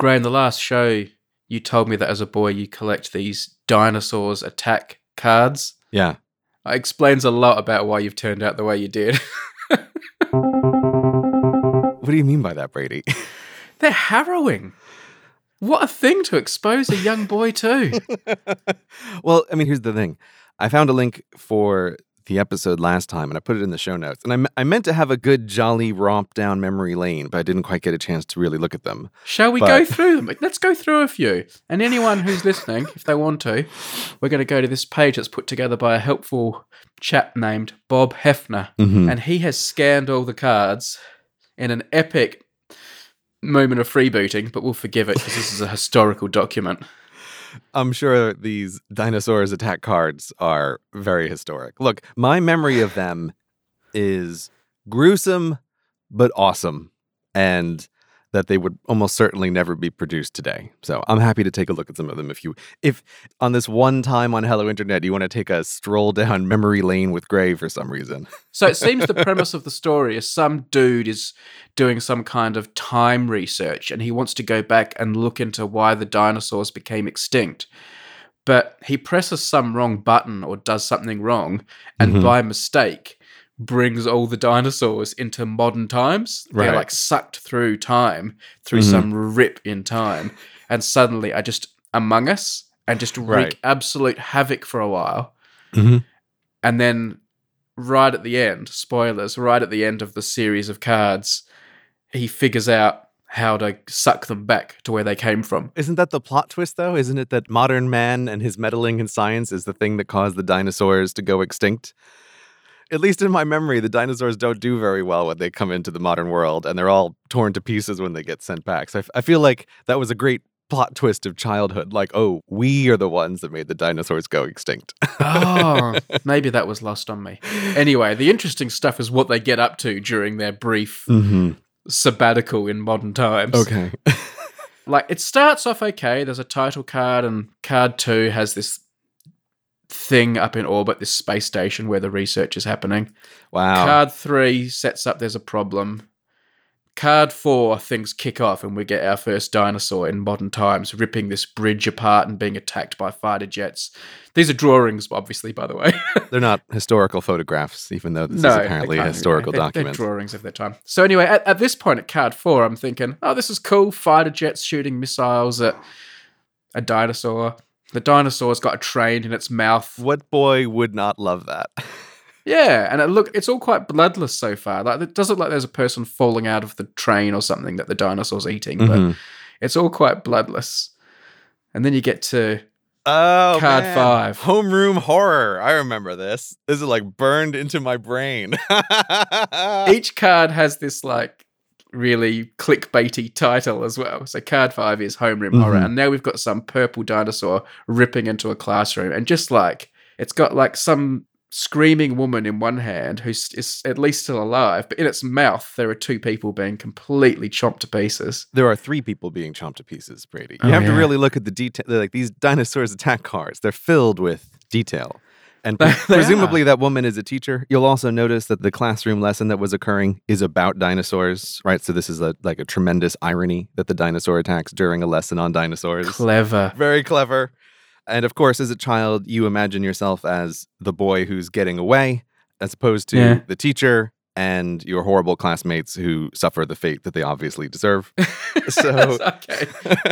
Grey, in the last show, you told me that as a boy you collect these dinosaurs attack cards. Yeah. It explains a lot about why you've turned out the way you did. What do you mean by that, Brady? They're harrowing. What a thing to expose a young boy to. well, I mean, here's the thing. I found a link for the episode last time and I put it in the show notes. And I, me- I meant to have a good, jolly romp down memory lane, but I didn't quite get a chance to really look at them. Shall we But- go through them? Let's go through a few. And anyone who's listening, if they want to, we're going to go to this page that's put together by a helpful chap named Bob Hefner. Mhm. And he has scanned all the cards in an epic moment of freebooting, but we'll forgive it because this is a historical document. I'm sure these dinosaurs attack cards are very historic. Look, my memory of them is gruesome but awesome and that they would almost certainly never be produced today. So, I'm happy to take a look at some of them if you if on this one time on Hello Internet you want to take a stroll down memory lane with Grey for some reason. So it seems the premise of the story is some dude is doing some kind of time research and he wants to go back and look into why the dinosaurs became extinct. But he presses some wrong button or does something wrong and Mhm. by mistake brings all the dinosaurs into modern times. They're like sucked through time, through Mhm. some rip in time, and suddenly are just among us and just wreak Right. absolute havoc for a while Mhm. and then right at the end spoilers right at the end of the series of cards he figures out how to suck them back to where they came from Isn't that the plot twist though? Isn't it that modern man and his meddling in science is the thing that caused the dinosaurs to go extinct? At least in my memory, the dinosaurs don't do very well when they come into the modern world, and they're all torn to pieces when they get sent back. So I, f- I feel like that was a great plot twist of childhood. Like, oh, we are the ones that made the dinosaurs go extinct. oh maybe that was lost on me anyway the interesting stuff is what they get up to during their brief mm-hmm. sabbatical in modern times Okay. like it starts off okay there's a title card and card 2 has this thing up in orbit this space station where the research is happening wow. Card three sets up there's a problem. Card four, things kick off and we get our first dinosaur in modern times, ripping this bridge apart and being attacked by fighter jets. These are drawings, obviously, by the way. They're not historical photographs, even though this no, is apparently a historical They're- they're document. drawings of their time. So anyway, at, at this point at card four, I'm thinking, oh, this is cool. Fighter jets shooting missiles at a dinosaur. The dinosaur's got a train in its mouth. what boy would not love that? Yeah, and it look it's all quite bloodless so far. Like it doesn't look like there's a person falling out of the train or something that the dinosaur's eating, but Mhm. it's all quite bloodless. And then you get to Oh, Card man. five. Homeroom horror. I remember this. This is like burned into my brain. each card has this like really clickbaity title as well. So card five is homeroom horror, Mhm. and now we've got some purple dinosaur ripping into a classroom, and just like it's got like some screaming woman in one hand who is at least still alive, but in its mouth there are two people being completely chomped to pieces. there are three people being chomped to pieces, Brady. You Oh, have to really look at the detail. Like these dinosaurs attack cards, they're filled with detail. And pre- presumably that woman is a teacher. You'll also notice that the classroom lesson that was occurring is about dinosaurs, right? So this is a like a tremendous irony that the dinosaur attacks during a lesson on dinosaurs. Clever. Very clever. And of course, as a child, you imagine yourself as the boy who's getting away, as opposed to Yeah. the teacher and your horrible classmates who suffer the fate that they obviously deserve. So- okay,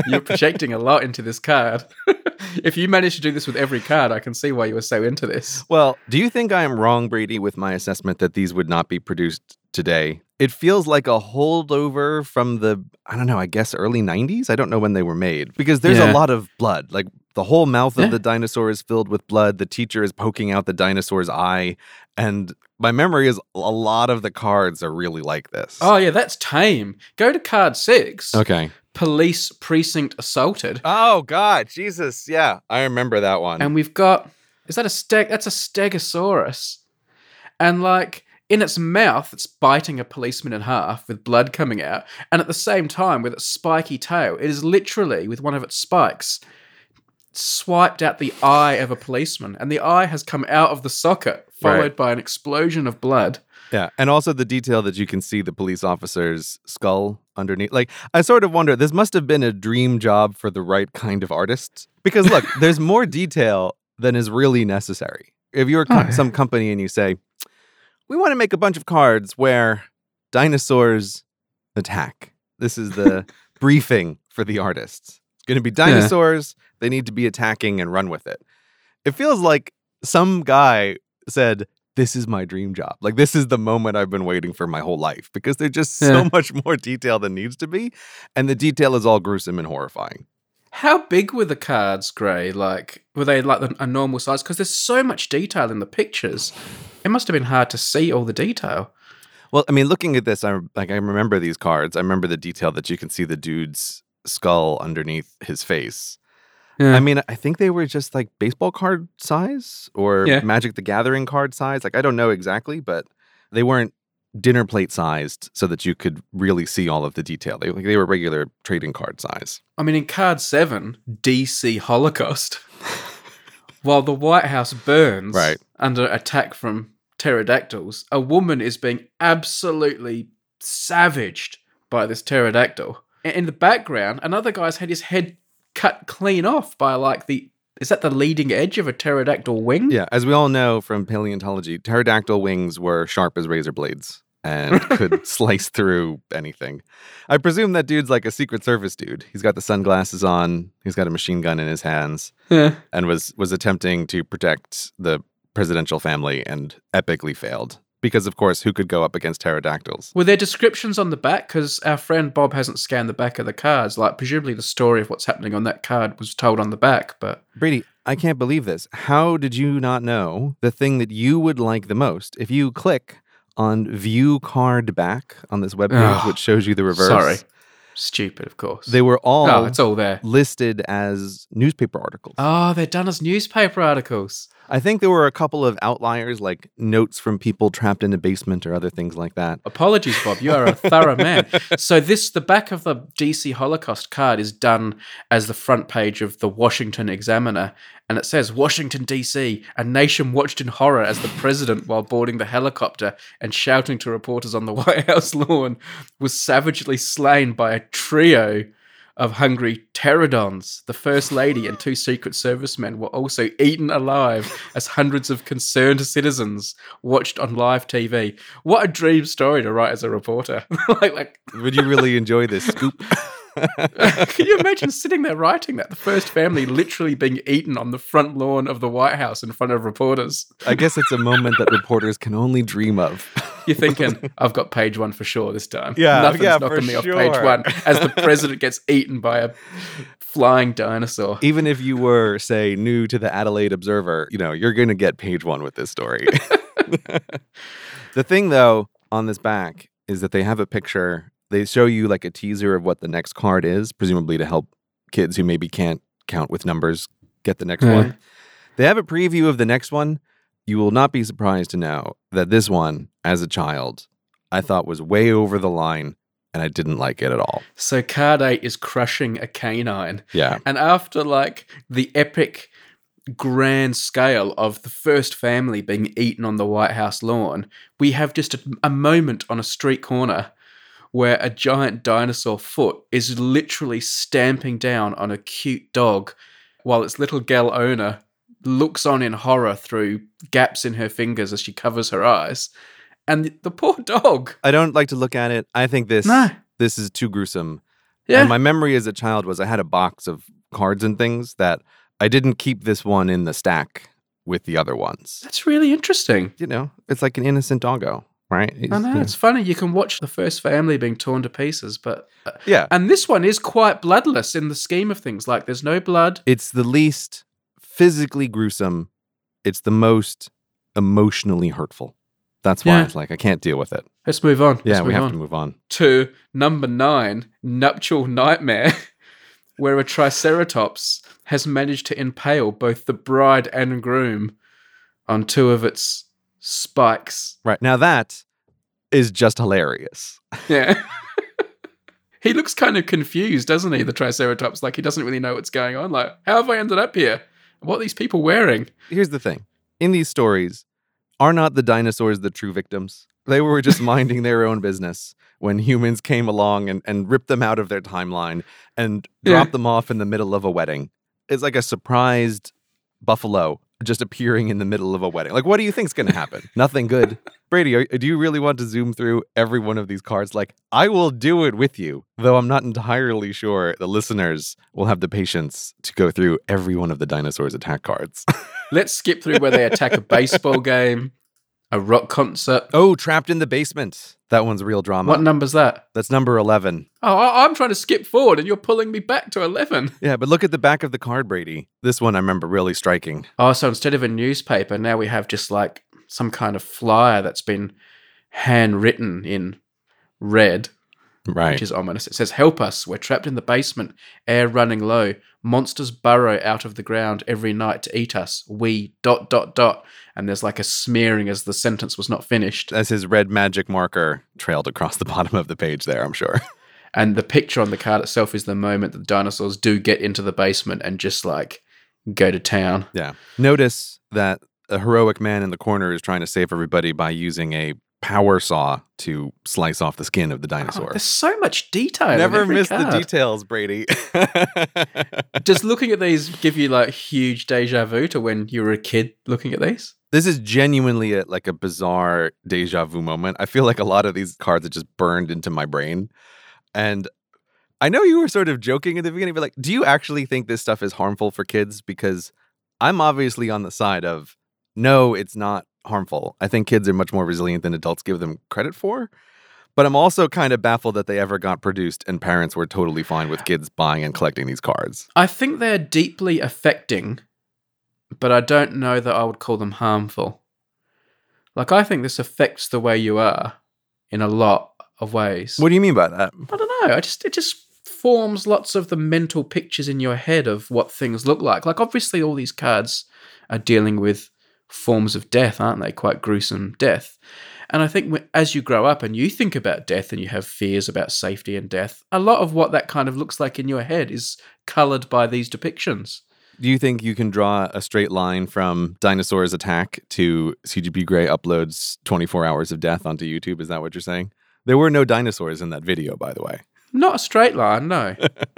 you're projecting a lot into this card. if you manage to do this with every card, I can see why you were so into this. Well, do you think I am wrong, Brady, with my assessment that these would not be produced today? It feels like a holdover from the, I don't know, I guess early 90s? I don't know when they were made because there's Yeah. a lot of blood. Like the whole mouth of the dinosaur is filled with blood. The teacher is poking out the dinosaur's eye. And my memory is a lot of the cards are really like this. Oh yeah, that's tame. Go to card six. okay. Police precinct assaulted, Oh, God. Jesus. Yeah. I remember that one. and we've got is that a steg? That's a stegosaurus, and like in its mouth, it's biting a policeman in half with blood coming out, and at the same time, with its spiky tail, it is literally with one of its spikes swiped out the eye of a policeman, and the eye has come out of the socket, followed Right. by an explosion of blood. Yeah, and also the detail that you can see the police officer's skull underneath. Like, I sort of wonder, this must have been a dream job for the right kind of artist. Because look, there's more detail than is really necessary. If you're Oh, yeah. some company and you say, we want to make a bunch of cards where dinosaurs attack, this is the briefing for the artists. It's going to be dinosaurs. They need to be attacking and run with it. It feels like some guy said, This is my dream job. Like, this is the moment I've been waiting for my whole life because there's just so Yeah. much more detail than needs to be. And the detail is all gruesome and horrifying. How big were the cards, Grey? Like, were they like a normal size? Because there's so much detail in the pictures. It must have been hard to see all the detail. Well, I mean, looking at this, I like I remember these cards. I remember the detail that you can see the dude's skull underneath his face. Yeah. I mean, I think they were just like baseball card size or Yeah. Magic the Gathering card size. Like I don't know exactly, but they weren't dinner plate sized so that you could really see all of the detail. They like they were regular trading card size. I mean, in card seven, DC Holocaust, while the White House burns Right. under attack from pterodactyls, a woman is being absolutely savaged by this pterodactyl. In the background, another guy's had his head cut clean off by like the. Is that the leading edge of a pterodactyl wing? Yeah, as we all know from paleontology, pterodactyl wings were sharp as razor blades and could slice through anything. I presume that dude's like a Secret Service dude. He's got the sunglasses on, he's got a machine gun in his hands, Yeah. and was was attempting to protect the presidential family and epically failed. Because of course, who could go up against pterodactyls? Were there descriptions on the back? Because our friend Bob hasn't scanned the back of the cards. Like, presumably the story of what's happening on that card was told on the back, but Brady, I can't believe this. How did you not know the thing that you would like the most? If you click on view card back on this webpage, Ugh. which shows you the reverse. Sorry. stupid, of course. They were all oh, it's all there. listed as newspaper articles. Oh, they're done as newspaper articles. I think there were a couple of outliers, like notes from people trapped in a basement or other things like that. Apologies, Bob. You are a thorough man. So this, the back of the DC Holocaust card is done as the front page of the Washington Examiner, and it says Washington DC, a nation watched in horror as the president, while boarding the helicopter and shouting to reporters on the White House lawn, was savagely slain by a trio of hungry pterodons. The First Lady and two Secret Servicemen were also eaten alive as hundreds of concerned citizens watched on live TV. What a dream story to write as a reporter. like, like, Would you really enjoy this scoop? can you imagine sitting there writing that? The first family literally being eaten on the front lawn of the White House in front of reporters. I guess it's a moment that reporters can only dream of. You're thinking, I've got page one for sure this time. Yeah, Nothing's yeah, knocking me off page one as the president gets eaten by a flying dinosaur. Even if you were, say, new to the Adelaide Observer, you know, you're going to get page one with this story. the thing, though, on this back is that they have a picture. They show you like a teaser of what the next card is, presumably to help kids who maybe can't count with numbers get the next Yeah. one. They have a preview of the next one. You will not be surprised to know that this one, as a child, I thought was way over the line and I didn't like it at all. So card eight is crushing a canine. Yeah. And after like the epic grand scale of the first family being eaten on the White House lawn, we have just a, a moment on a street corner where a giant dinosaur foot is literally stamping down on a cute dog while its little gal owner looks on in horror through gaps in her fingers as she covers her eyes. And the, the poor dog. I don't like to look at it. I think this No. this is too gruesome. Yeah. And my memory as a child was I had a box of cards and things that I didn't keep this one in the stack with the other ones. That's really interesting. You know, it's like an innocent doggo, right? I It's- know yeah. it's funny. You can watch the first family being torn to pieces, but uh, Yeah. and this one is quite bloodless in the scheme of things. Like there's no blood. It's the least physically gruesome. It's the most emotionally hurtful. That's why Yeah. it's like I can't deal with it. Let's move on. Yeah, Let's we have on. to move on. to number nine, nuptial nightmare, where a triceratops has managed to impale both the bride and groom on two of its spikes. Right. Now that is just hilarious. Yeah. he looks kind of confused, doesn't he? The triceratops, like he doesn't really know what's going on. Like, how have I ended up here? What are these people wearing? Here's the thing. In these stories, are not the dinosaurs the true victims? They were just minding their own business when humans came along and, and ripped them out of their timeline and Yeah. dropped them off in the middle of a wedding. It's like a surprised buffalo just appearing in the middle of a wedding. Like, what do you think's going to happen? Nothing good. Brady, are, do you really want to zoom through every one of these cards? Like, I will do it with you, though I'm not entirely sure the listeners will have the patience to go through every one of the dinosaurs attack cards. Let's skip through where they attack a baseball game, a rock concert. oh, trapped in the basement. That one's real drama. What number's that? That's number 11. Oh, I- I'm trying to skip forward and you're pulling me back to 11. Yeah, but look at the back of the card, Brady. This one I remember really striking. Oh, so instead of a newspaper, now we have just like some kind of flyer that's been handwritten in red, Right. which is ominous. It says, Help us. We're trapped in the basement, air running low. Monsters burrow out of the ground every night to eat us. We dot dot dot. And there's like a smearing as the sentence was not finished. As his red magic marker trailed across the bottom of the page there, I'm sure. And the picture on the card itself is the moment that the dinosaurs do get into the basement and just like go to town. Yeah. Notice that a heroic man in the corner is trying to save everybody by using a power saw to slice off the skin of the Oh, dinosaur. there's so much detail. Never every miss the details, Brady. Does looking at these give you like huge deja vu to when you were a kid looking at these? this is genuinely a, like a bizarre deja vu moment. I feel like a lot of these cards are just burned into my brain. And I know you were sort of joking at the beginning, but like, do you actually think this stuff is harmful for kids? Because I'm obviously on the side of no, it's not harmful. I think kids are much more resilient than adults give them credit for. But I'm also kind of baffled that they ever got produced and parents were totally fine with kids buying and collecting these cards. I think they're deeply affecting, but I don't know that I would call them harmful. Like, I think this affects the way you are in a lot of ways. What do you mean by that? I don't know. I just it just forms lots of the mental pictures in your head of what things look like. Like obviously all these cards are dealing with forms of death, aren't they? Quite gruesome death. And I think as you grow up and you think about death and you have fears about safety and death, a lot of what that kind of looks like in your head is colored by these depictions. Do you think you can draw a straight line from Dinosaurs Attack to CGP Grey uploads 24 hours of death onto YouTube? Is that what you're saying? There were no dinosaurs in that video, by the way, Not a straight line, no.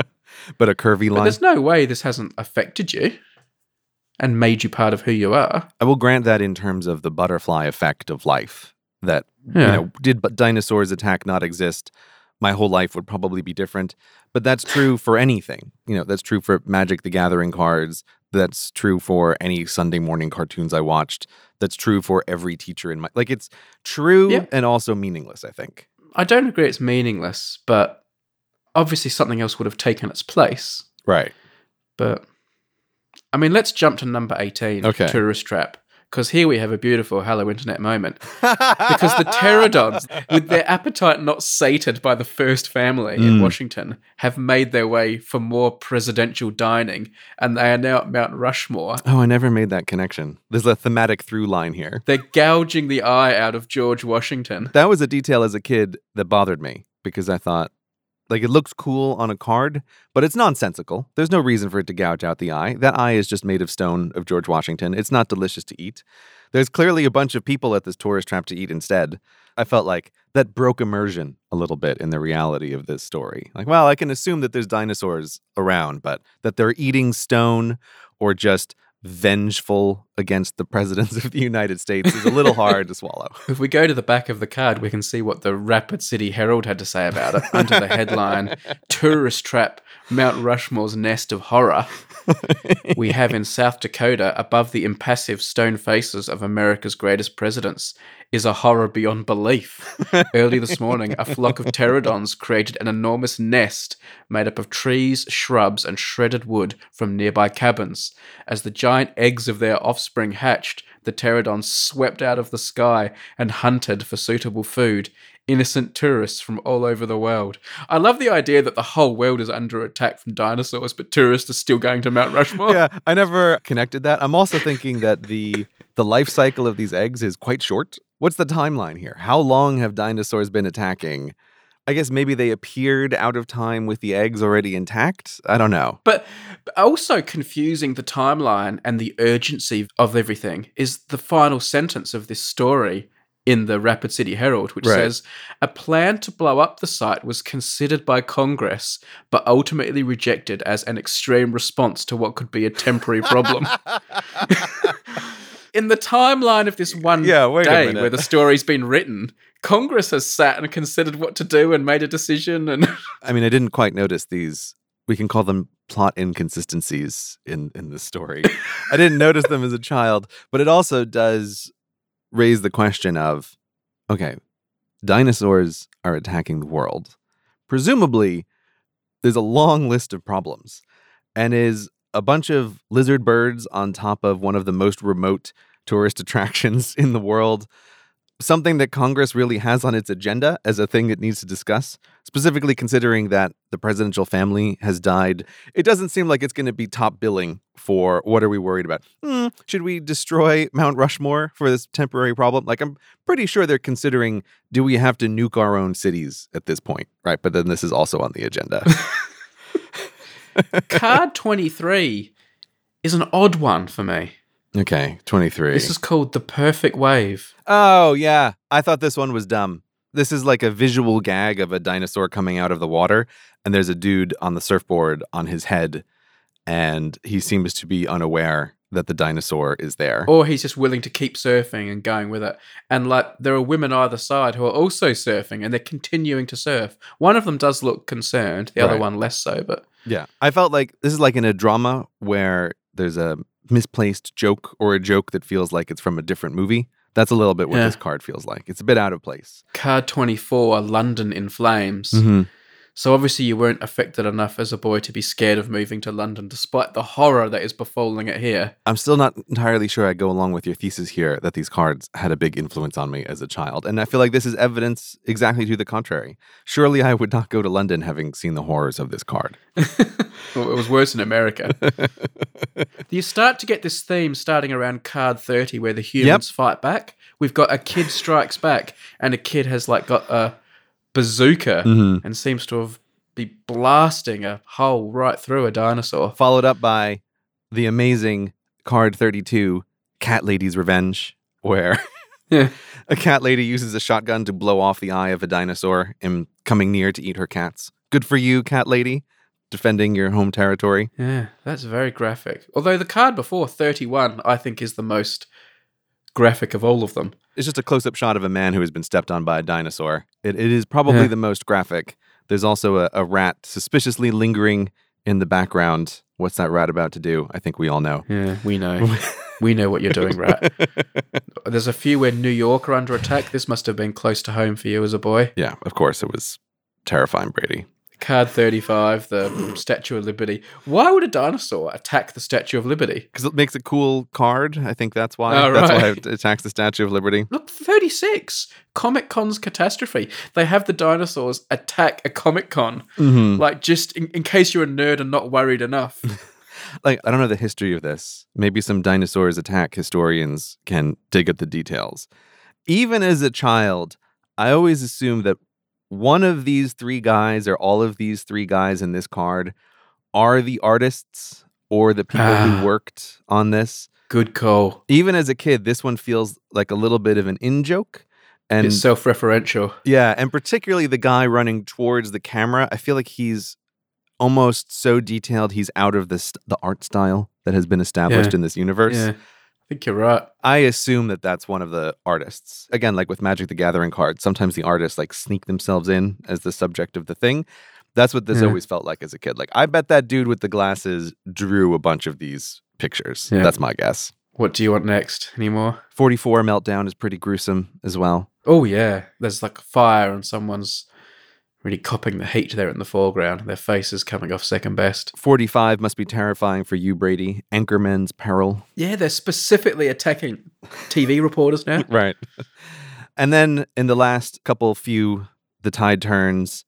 but a curvy but line. there's no way this hasn't affected you and made you part of who you are. I will grant that in terms of the butterfly effect of life, that, Yeah. you know, did but Dinosaurs Attack not exist, my whole life would probably be different. But that's true for anything. You know, that's true for Magic the Gathering cards. That's true for any Sunday morning cartoons I watched. That's true for every teacher in my like it's true Yeah. and also meaningless, I think. I don't agree it's meaningless, but obviously something else would have taken its place. Right. But I mean, let's jump to number 18, Okay. Tourist Trap, because here we have a beautiful Hello Internet moment. Because the pterodons, with their appetite not sated by the first family in Mm. Washington, have made their way for more presidential dining, and they are now at Mount Rushmore. Oh, I never made that connection. There's a thematic through line here. They're gouging the eye out of George Washington. That was a detail as a kid that bothered me because I thought, like, it looks cool on a card, but it's nonsensical. There's no reason for it to gouge out the eye. That eye is just made of stone of George Washington. It's not delicious to eat. There's clearly a bunch of people at this tourist trap to eat instead. I felt like that broke immersion a little bit in the reality of this story. Like, well, I can assume that there's dinosaurs around, but that they're eating stone or just vengeful against the presidents of the United States is a little hard to swallow. If we go to the back of the card, we can see what the Rapid City Herald had to say about it under the headline Tourist Trap Mount Rushmore's Nest of Horror. we have in South Dakota, above the impassive stone faces of America's greatest presidents, is a horror beyond belief. Early this morning, a flock of pterodons created an enormous nest made up of trees, shrubs, and shredded wood from nearby cabins. As the giant eggs of their offspring hatched, the pterodons swept out of the sky and hunted for suitable food. Innocent tourists from all over the world. I love the idea that the whole world is under attack from dinosaurs, but tourists are still going to Mount Rushmore. yeah, I never connected that. I'm also thinking that the the life cycle of these eggs is quite short. What's the timeline here? How long have dinosaurs been attacking? I guess maybe they appeared out of time with the eggs already intact. I don't know. But also confusing the timeline and the urgency of everything is the final sentence of this story in the Rapid City Herald, which Right. says a plan to blow up the site was considered by Congress, but ultimately rejected as an extreme response to what could be a temporary problem. in the timeline of this one Yeah, day where the story's been written, Congress has sat and considered what to do and made a decision. And I mean, I didn't quite notice these. We can call them plot inconsistencies in in the story. I didn't notice them as a child, but it also does raise the question of, okay, dinosaurs are attacking the world. Presumably, there's a long list of problems, and is a bunch of lizard birds on top of one of the most remote tourist attractions in the world something that Congress really has on its agenda as a thing it needs to discuss, specifically considering that the presidential family has died. It doesn't seem like it's going to be top billing for what are we worried about? Hmm, should we destroy Mount Rushmore for this temporary problem? Like, I'm pretty sure they're considering do we have to nuke our own cities at this point, right? But then this is also on the agenda. card 23 is an odd one for me. Okay, 23. This is called The Perfect Wave. Oh, yeah. I thought this one was dumb. This is like a visual gag of a dinosaur coming out of the water, and there's a dude on the surfboard on his head, and he seems to be unaware that the dinosaur is there. Or he's just willing to keep surfing and going with it. And like there are women either side who are also surfing and they're continuing to surf. One of them does look concerned, the other one less so, but Yeah. I felt like this is like in a drama where there's a misplaced joke or a joke that feels like it's from a different movie. That's a little bit what Yeah. this card feels like. It's a bit out of place. card 24, London in Flames. Mm-hmm. So obviously you weren't affected enough as a boy to be scared of moving to London despite the horror that is befalling it here. I'm still not entirely sure I go along with your thesis here that these cards had a big influence on me as a child. And I feel like this is evidence exactly to the contrary. Surely I would not go to London having seen the horrors of this card. Well, it was worse in America. you start to get this theme starting around card 30 where the humans fight back. We've got a kid strikes back and a kid has like got a bazooka Mhm. and seems to have be blasting a hole right through a dinosaur. Followed up by the amazing card 32, Cat Lady's Revenge, where Yeah. a cat lady uses a shotgun to blow off the eye of a dinosaur and coming near to eat her cats. Good for you, Cat Lady, defending your home territory. Yeah, that's very graphic. Although the card before 31 I think is the most graphic of all of them. It's just a close up shot of a man who has been stepped on by a dinosaur. It, it is probably Yeah. the most graphic. There's also a, a rat suspiciously lingering in the background. What's that rat about to do? I think we all know. Yeah, we know. we know what you're doing, rat. There's a few where New York are under attack. This must have been close to home for you as a boy. yeah, of course, it was terrifying, Brady. Card 35, the Statue of Liberty. Why would a dinosaur attack the Statue of Liberty? Because it makes a cool card. I think that's why. Oh, that's why it attacks the Statue of Liberty. Look, 36. Comic Con's catastrophe. They have the dinosaurs attack a Comic Con. Mm-hmm. Like, just in, in case you're a nerd and not worried enough. Like, I don't know the history of this. Maybe some dinosaurs attack historians can dig at the details. Even as a child, I always assumed that one of these three guys or all of these three guys in this card are the artists or the people Ah. who worked on this. Good call. Even as a kid, this one feels like a little bit of an in joke. And it's self referential. yeah, and particularly the guy running towards the camera, I feel like he's almost so detailed he's out of the st- the art style that has been established Yeah. in this universe. Yeah. I think you're right. I assume that that's one of the artists. Again, like with Magic the Gathering cards, sometimes the artists like sneak themselves in as the subject of the thing. That's what this Yeah. always felt like as a kid. Like I bet that dude with the glasses drew a bunch of these pictures. Yeah. That's my guess. What do you want next? Any more? 44 meltdown is pretty gruesome as well. Oh yeah, there's like fire and someone's really copping the heat there in the foreground. Their face is coming off second best. 45 must be terrifying for you, Brady. Anchorman's peril. Yeah, they're specifically attacking TV reporters now. Right. And then in the last couple few, the tide turns.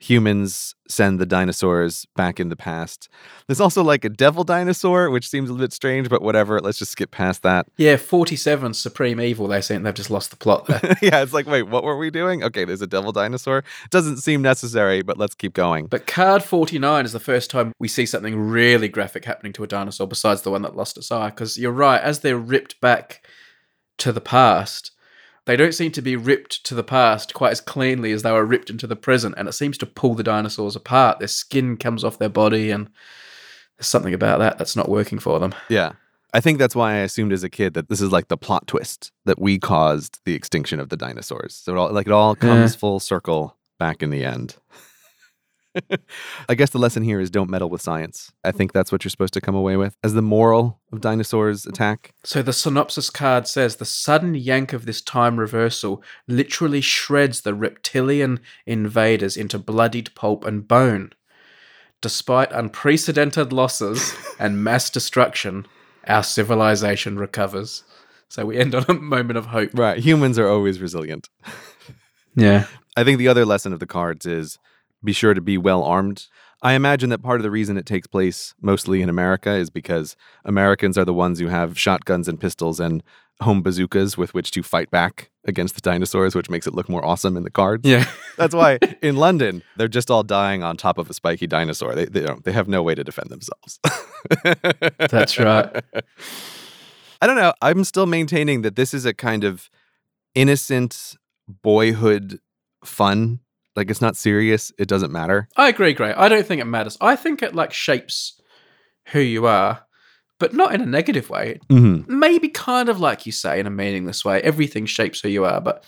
Humans send the dinosaurs back in the past. There's also like a devil dinosaur, which seems a little bit strange, but whatever. Let's just skip past that. Yeah, 47 Supreme Evil. They're saying they've just lost the plot there. yeah, it's like, wait, what were we doing? Okay, there's a devil dinosaur. Doesn't seem necessary, but let's keep going. but card 49 is the first time we see something really graphic happening to a dinosaur besides the one that lost its eye. Because you're right, as they're ripped back to the past, They don't seem to be ripped to the past quite as cleanly as they were ripped into the present, and it seems to pull the dinosaurs apart. Their skin comes off their body, and there's something about that that's not working for them. Yeah. I think that's why I assumed as a kid that this is like the plot twist that we caused the extinction of the dinosaurs. So it all like it all comes Yeah. full circle back in the end. I guess the lesson here is don't meddle with science. I think that's what you're supposed to come away with as the moral of dinosaurs attack. So the synopsis card says the sudden yank of this time reversal literally shreds the reptilian invaders into bloodied pulp and bone. Despite unprecedented losses and mass destruction, our civilization recovers. So we end on a moment of hope. Right. Humans are always resilient. Yeah. I think the other lesson of the cards is be sure to be well armed. I imagine that part of the reason it takes place mostly in America is because Americans are the ones who have shotguns and pistols and home bazookas with which to fight back against the dinosaurs, which makes it look more awesome in the cards. Yeah. That's why in London they're just all dying on top of a spiky dinosaur. They they don't they have no way to defend themselves. That's right. I don't know. I'm still maintaining that this is a kind of innocent boyhood fun. Like it's not serious. It doesn't matter. I agree, Grey. I don't think it matters. I think it like shapes who you are, but not in a negative way. Mm-hmm. maybe kind of like you say in a meaningless way everything shapes who you are but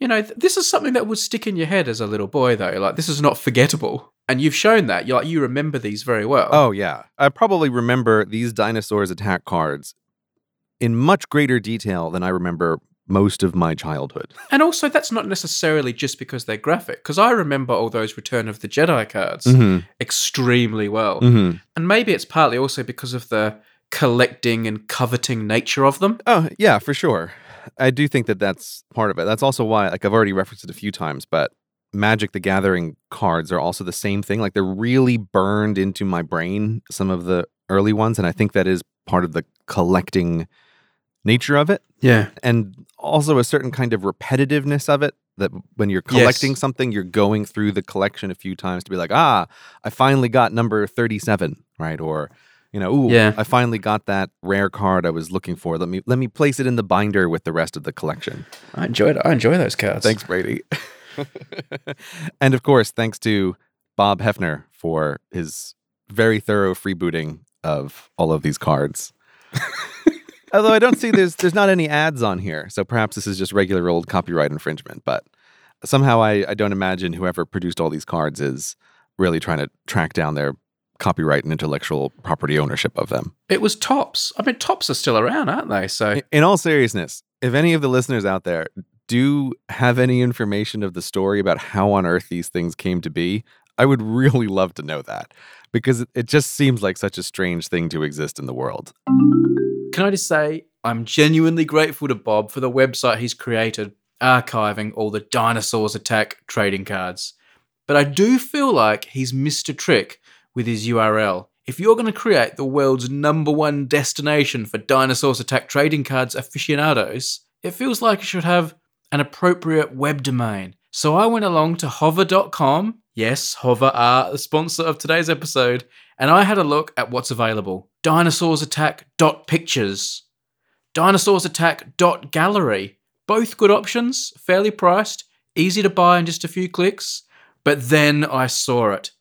you know th- this is something that would stick in your head as a little boy though like this is not forgettable and you've shown that you like you remember these very well Oh yeah. I probably remember these dinosaurs attack cards in much greater detail than I remember most of my childhood. and also that's not necessarily just because they're graphic because i remember all those return of the jedi cards Mm-hmm. extremely well Mm-hmm. and maybe it's partly also because of the collecting and coveting nature of them Oh yeah, for sure. I do think that that's part of it. That's also why, like I've already referenced it a few times, but Magic the Gathering cards are also the same thing. Like they're really burned into my brain, some of the early ones. And I think that is part of the collecting nature of it. yeah And also a certain kind of repetitiveness of it. That when you're collecting Yes. something, you're going through the collection a few times to be like, ah, I finally got number 37, right? Or, you know, ooh, Yeah. I finally got that rare card I was looking for. Let me let me place it in the binder with the rest of the collection. i enjoyed it i enjoy those cards Thanks, Brady. and of course, thanks to Bob Hefner for his very thorough freebooting of all of these cards. Although I don't see there's there's not any ads on here, so perhaps this is just regular old copyright infringement. But somehow I, I don't imagine whoever produced all these cards is really trying to track down their copyright and intellectual property ownership of them. it was Topps i mean Topps are still around aren't they so In- all seriousness, if any of the listeners out there do have any information of the story about how on earth these things came to be, I would really love to know that because it just seems like such a strange thing to exist in the world. Can I just say, I'm genuinely grateful to Bob for the website he's created archiving all the Dinosaurs Attack trading cards. But I do feel like he's missed a trick with his URL. If you're going to create the world's number one destination for Dinosaurs Attack trading cards aficionados, it feels like it should have an appropriate web domain. So I went along to hover.com. Yes, Hover are the sponsor of today's episode. And I had a look at what's available. Dinosaursattack.pictures. Dinosaursattack.gallery. Both good options, fairly priced, easy to buy in just a few clicks. But then I saw it.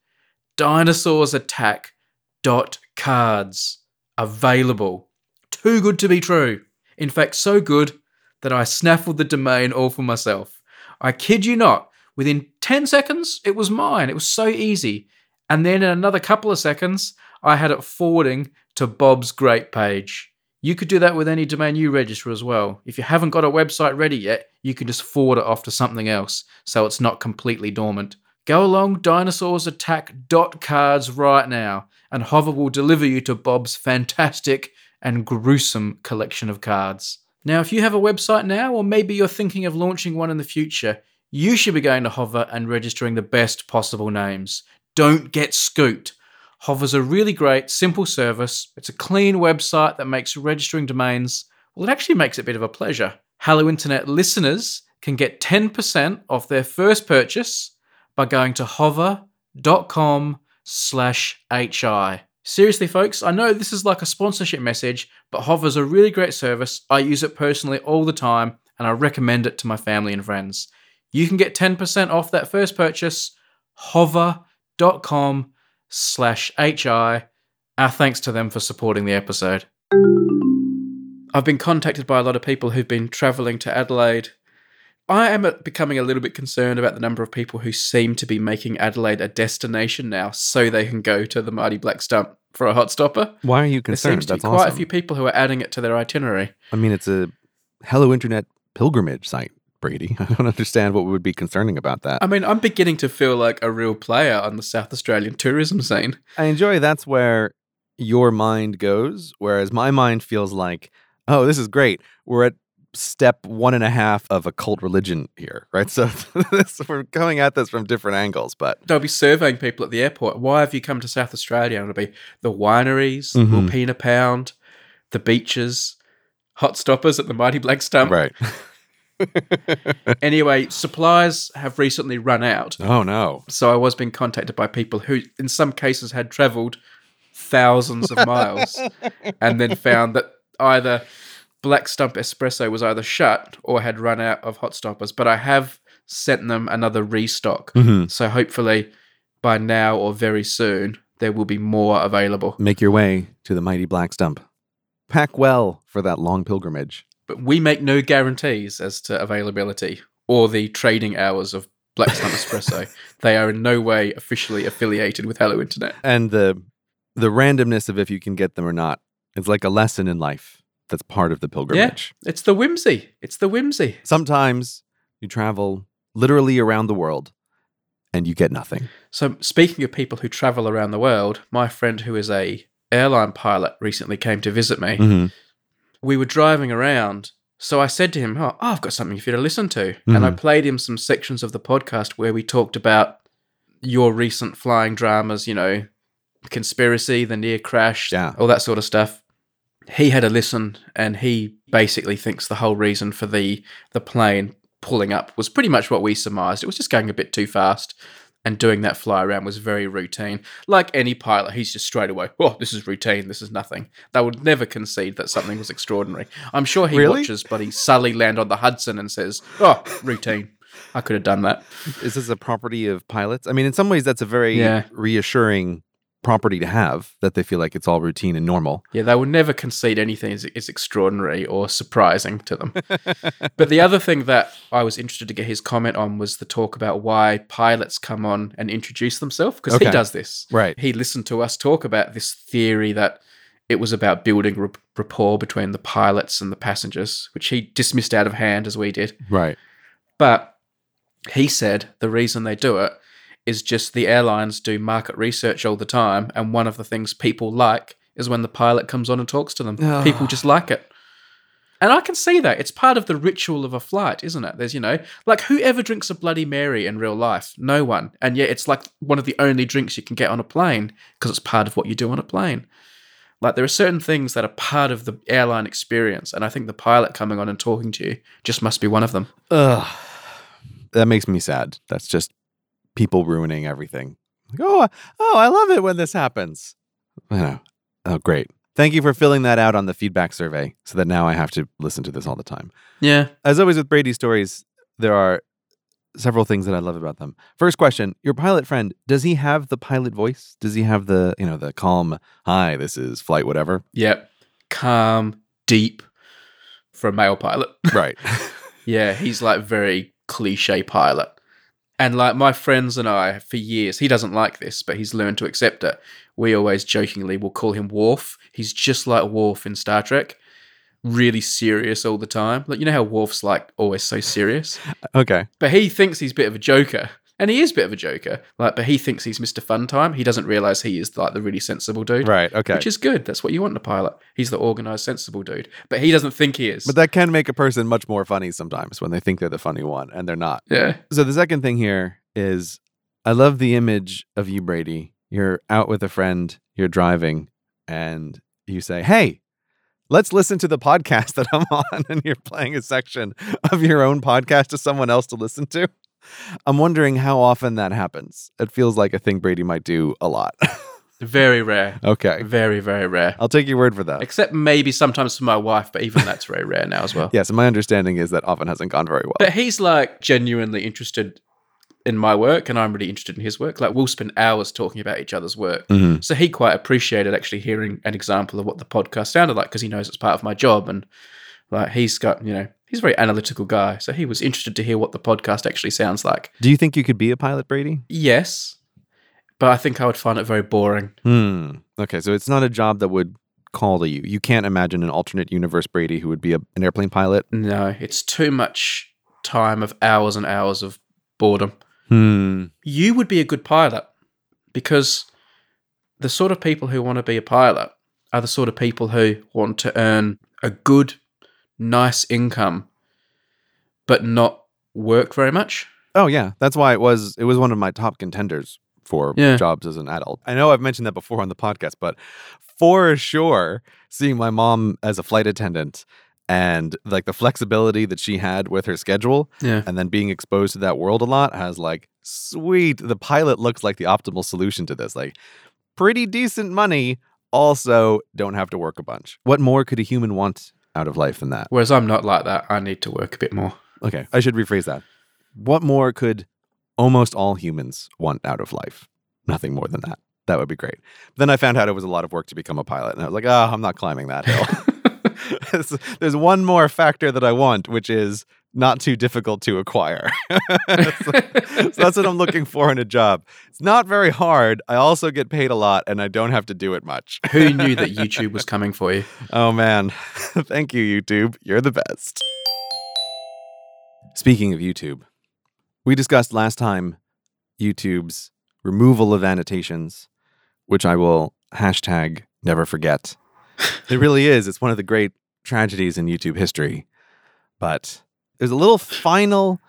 Dinosaursattack.cards. Available. Too good to be true. In fact, so good that I snaffled the domain all for myself. I kid you not, within 10 seconds, it was mine. It was so easy. And then in another couple of seconds, I had it forwarding to Bob's great page. You could do that with any domain you register as well. If you haven't got a website ready yet, you can just forward it off to something else so it's not completely dormant. Go along dinosaursAttack.cards right now, and Hover will deliver you to Bob's fantastic and gruesome collection of cards. Now, if you have a website now, or maybe you're thinking of launching one in the future, you should be going to Hover and registering the best possible names. Don't get scooped. Hover's a really great, simple service. It's a clean website that makes registering domains, well, it actually makes it a bit of a pleasure. Hello Internet listeners can get 10% off their first purchase by going to hover.com slash hi. Seriously, folks, I know this is like a sponsorship message, but Hover's a really great service. I use it personally all the time, and I recommend it to my family and friends. You can get 10% off that first purchase, hover.com slash HI. Our thanks to them for supporting the episode. I've been contacted by a lot of people who've been traveling to Adelaide. I am uh, becoming a little bit concerned about the number of people who seem to be making Adelaide a destination now so they can go to the Mighty Black Stump for a hot stopper. Why are you concerned? There seems to be quite awesome. a few people who are adding it to their itinerary. I mean, it's a Hello Internet pilgrimage site, Brady. I don't understand what would be concerning about that. I mean, I'm beginning to feel like a real player on the South Australian tourism scene. I enjoy that's where your mind goes, whereas my mind feels like, oh, this is great. We're at step one and a half of a cult religion here, right? So this, we're coming at this from different angles, but They'll be surveying people at the airport. Why have you come to South Australia? And it'll be the wineries, Mhm. Wilpena Pound, the beaches, hot stoppers at the Mighty Black Stump. right. Anyway, supplies have recently run out. oh no. So I was being contacted by people who, in some cases, had travelled thousands of miles and then found that either Black Stump Espresso was either shut or had run out of hot stoppers. But I have sent them another restock. hmm So hopefully by now or very soon, there will be more available. Make your way to the mighty black stump. Pack well for that long pilgrimage. But we make no guarantees as to availability or the trading hours of Black Stump Espresso. they are in no way officially affiliated with Hello Internet. And the the randomness of if you can get them or not. It's like a lesson in life that's part of the pilgrimage. Yeah, It's the whimsy. It's the whimsy. Sometimes you travel literally around the world and you get nothing. So speaking of people who travel around the world, my friend who is a airline pilot recently came to visit me. Mm-hmm. We were driving around. So I said to him, "Oh, I've got something for you to listen to." And I Mhm. played him some sections of the podcast where we talked about your recent flying dramas, you know, conspiracy, the near crash, Yeah. all that sort of stuff. He had a listen and he basically thinks the whole reason for the the plane pulling up was pretty much what we surmised. It was just going a bit too fast and doing that fly around was very routine. Like any pilot, he's just straight away, oh, this is routine, this is nothing. They would never concede that something was extraordinary. I'm sure he Really? watches Buddy Sully land on the Hudson and says, oh, routine. I could have done that. Is this a property of pilots? I mean, in some ways, that's a very Yeah. reassuring property to have that they feel like it's all routine and normal. Yeah, they will never concede anything is, is extraordinary or surprising to them. but the other thing that I was interested to get his comment on was the talk about why pilots come on and introduce themselves because he does this. Right. He listened to us talk about this theory that it was about building rap- rapport between the pilots and the passengers, which he dismissed out of hand as we did. Right. But he said the reason they do it is just the airlines do market research all the time, and one of the things people like is when the pilot comes on and talks to them. Ugh. People just like it. And I can see that. It's part of the ritual of a flight, isn't it? There's, you know, like whoever drinks a Bloody Mary in real life? No one. And yet it's like one of the only drinks you can get on a plane because it's part of what you do on a plane. Like there are certain things that are part of the airline experience. And I think the pilot coming on and talking to you just must be one of them. Ugh. That makes me sad. That's just people ruining everything. Like, oh, oh, I love it when this happens. Know. Oh, great. Thank you for filling that out on the feedback survey so that now I have to listen to this all the time. Yeah. As always with Brady stories, there are several things that I love about them. First question, your pilot friend, does he have the pilot voice? Does he have the, you know, the calm, hi, this is flight whatever? Yep. Calm, deep for a male pilot. Right. yeah, he's like very cliche pilot. And like my friends and I, for years, he doesn't like this, but he's learned to accept it. We always jokingly will call him Worf. He's just like Worf in Star Trek, really serious all the time. Like you know how Worf's like always so serious, okay. but he thinks he's a bit of a joker, and he is a bit of a joker. Like, but he thinks he's Mister Fun Time. He doesn't realize he is like the really sensible dude. Right. Okay. Which is good. That's what you want in a pilot. He's the organized, sensible dude. But he doesn't think he is. but that can make a person much more funny sometimes when they think they're the funny one and they're not. yeah. So the second thing here is I love the image of you, Brady. You're out with a friend, you're driving, and you say, Hey, let's listen to the podcast that I'm on. And you're playing a section of your own podcast to someone else to listen to. I'm wondering how often that happens. It feels like a thing Brady might do a lot. Very rare. Okay. Very, very rare. I'll take your word for that. Except maybe sometimes for my wife, but even that's very rare now as well. Yes, and my understanding is that often hasn't gone very well. But he's like genuinely interested in my work, and I'm really interested in his work. Like we'll spend hours talking about each other's work. Mhm. So he quite appreciated actually hearing an example of what the podcast sounded like because he knows it's part of my job, and like he's got you know he's a very analytical guy, so he was interested to hear what the podcast actually sounds like. Do you think you could be a pilot, Brady? Yes, but I think I would find it very boring. Hmm. Okay, so it's not a job that would call to you. You can't imagine an alternate universe Brady who would be a, an airplane pilot. No, it's too much time of hours and hours of boredom. Hmm. you would be a good pilot because the sort of people who want to be a pilot are the sort of people who want to earn a good, nice income, but not work very much. Oh yeah, that's why it was it was one of my top contenders for Yeah. jobs as an adult. I know I've mentioned that before on the podcast, but for sure, seeing my mom as a flight attendant and like the flexibility that she had with her schedule Yeah. and then being exposed to that world a lot has like sweet the pilot looks like the optimal solution to this like pretty decent money also don't have to work a bunch what more could a human want out of life than that. Whereas I'm not like that. I need to work a bit more. okay i should rephrase that. What more could almost all humans want out of life? Nothing more than that. That would be great. Then i found out it was a lot of work to become a pilot and i was like oh i'm not climbing that hill There's- one more factor that I want, which is not too difficult to acquire. so, so that's what I'm looking for in a job. It's not very hard. I also get paid a lot and I don't have to do it much. Who knew that YouTube was coming for you? Oh man. Thank you, YouTube. You're the best. Speaking of YouTube, we discussed last time YouTube's removal of annotations, which I will hashtag never forget. It really is. It's one of the great tragedies in YouTube history. But there's a little final,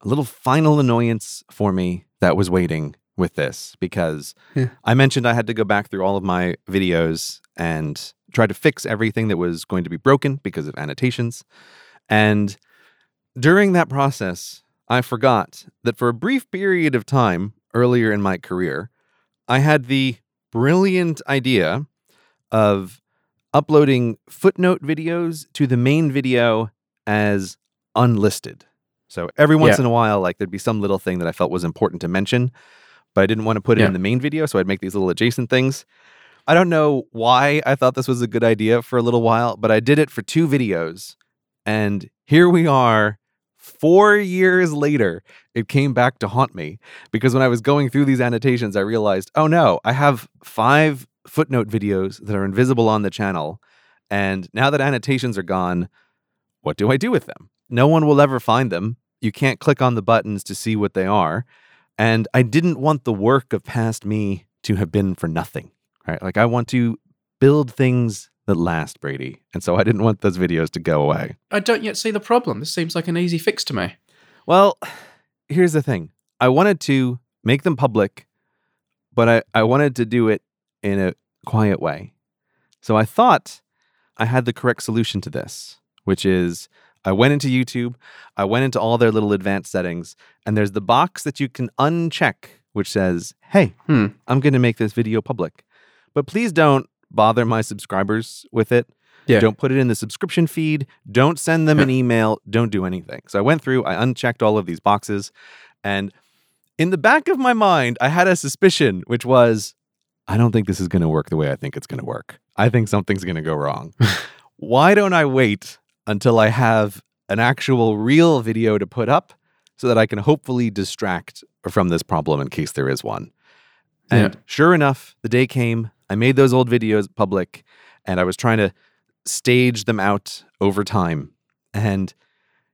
a little final annoyance for me that was waiting with this because Yeah. I mentioned I had to go back through all of my videos and try to fix everything that was going to be broken because of annotations. And during that process, I forgot that for a brief period of time earlier in my career, I had the brilliant idea of uploading footnote videos to the main video as unlisted. So every once Yeah. in a while, like there'd be some little thing that I felt was important to mention, but I didn't want to put it Yeah. in the main video. So I'd make these little adjacent things. I don't know why I thought this was a good idea for a little while, but I did it for two videos. And here we are, four years later, it came back to haunt me because when I was going through these annotations, I realized, oh no, I have five footnote videos that are invisible on the channel. And now that annotations are gone, what do I do with them? No one will ever find them. You can't click on the buttons to see what they are. And I didn't want the work of past me to have been for nothing, right? Like I want to build things that last, Brady. And so I didn't want those videos to go away. I don't yet see the problem. This seems like an easy fix to me. Well, here's the thing. I wanted to make them public, but I, I wanted to do it in a quiet way. So I thought I had the correct solution to this, which is I went into YouTube, I went into all their little advanced settings, and there's the box that you can uncheck, which says, Hey, Hmm. I'm going to make this video public. But please don't bother my subscribers with it. Yeah. Don't put it in the subscription feed. Don't send them an email. Don't do anything. So I went through, I unchecked all of these boxes. And in the back of my mind, I had a suspicion, which was I don't think this is going to work the way I think it's going to work. I think something's going to go wrong. Why don't I wait until I have an actual real video to put up so that I can hopefully distract from this problem in case there is one? And Yeah. sure enough, the day came. I made those old videos public and I was trying to stage them out over time. And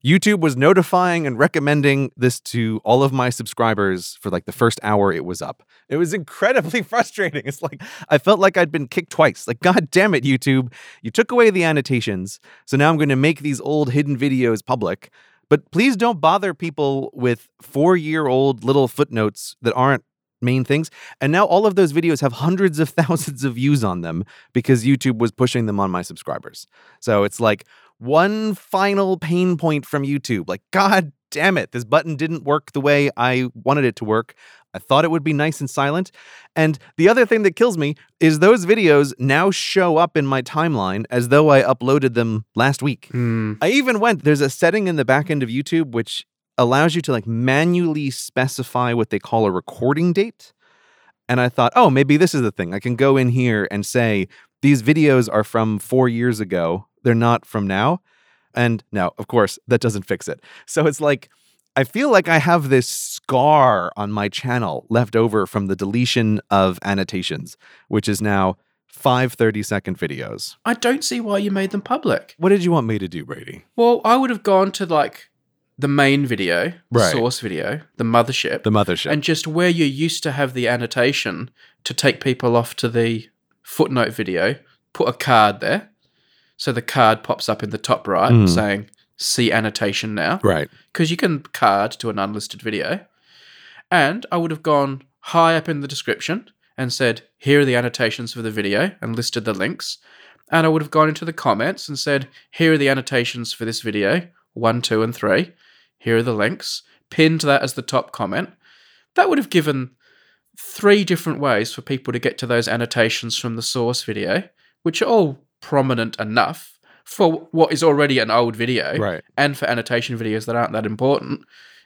YouTube was notifying and recommending this to all of my subscribers for like the first hour it was up. It was incredibly frustrating. It's like I felt like I'd been kicked twice. Like, God damn it, YouTube. You took away the annotations. So now I'm going to make these old hidden videos public. But please don't bother people with four year old little footnotes that aren't main things. And now all of those videos have hundreds of thousands of views on them because YouTube was pushing them on my subscribers. So it's like one final pain point from YouTube. Like, God damn it, this button didn't work the way I wanted it to work. I thought it would be nice and silent. And the other thing that kills me is those videos now show up in my timeline as though I uploaded them last week. Hmm. I even went, there's a setting in the back end of YouTube which allows you to like manually specify what they call a recording date. And I thought, oh, maybe this is the thing. I can go in here and say, these videos are from four years ago. They're not from now. And now, of course, that doesn't fix it. So it's like, I feel like I have this scar on my channel left over from the deletion of annotations, which is now five 30 second videos. I don't see why you made them public. What did you want me to do, Brady? Well, I would have gone to like the main video, the Right. source video, the mothership, The mothership. and just where you used to have the annotation to take people off to the footnote video, put a card there. So the card pops up in the top right Mm. saying see annotation now. right. Because you can card to an unlisted video. And I would have gone high up in the description and said, here are the annotations for the video and listed the links. And I would have gone into the comments and said, here are the annotations for this video, one, two, and three. Here are the links. Pinned that as the top comment. That would have given three different ways for people to get to those annotations from the source video, which are all prominent enough for what is already an old video Right. and for annotation videos that aren't that important.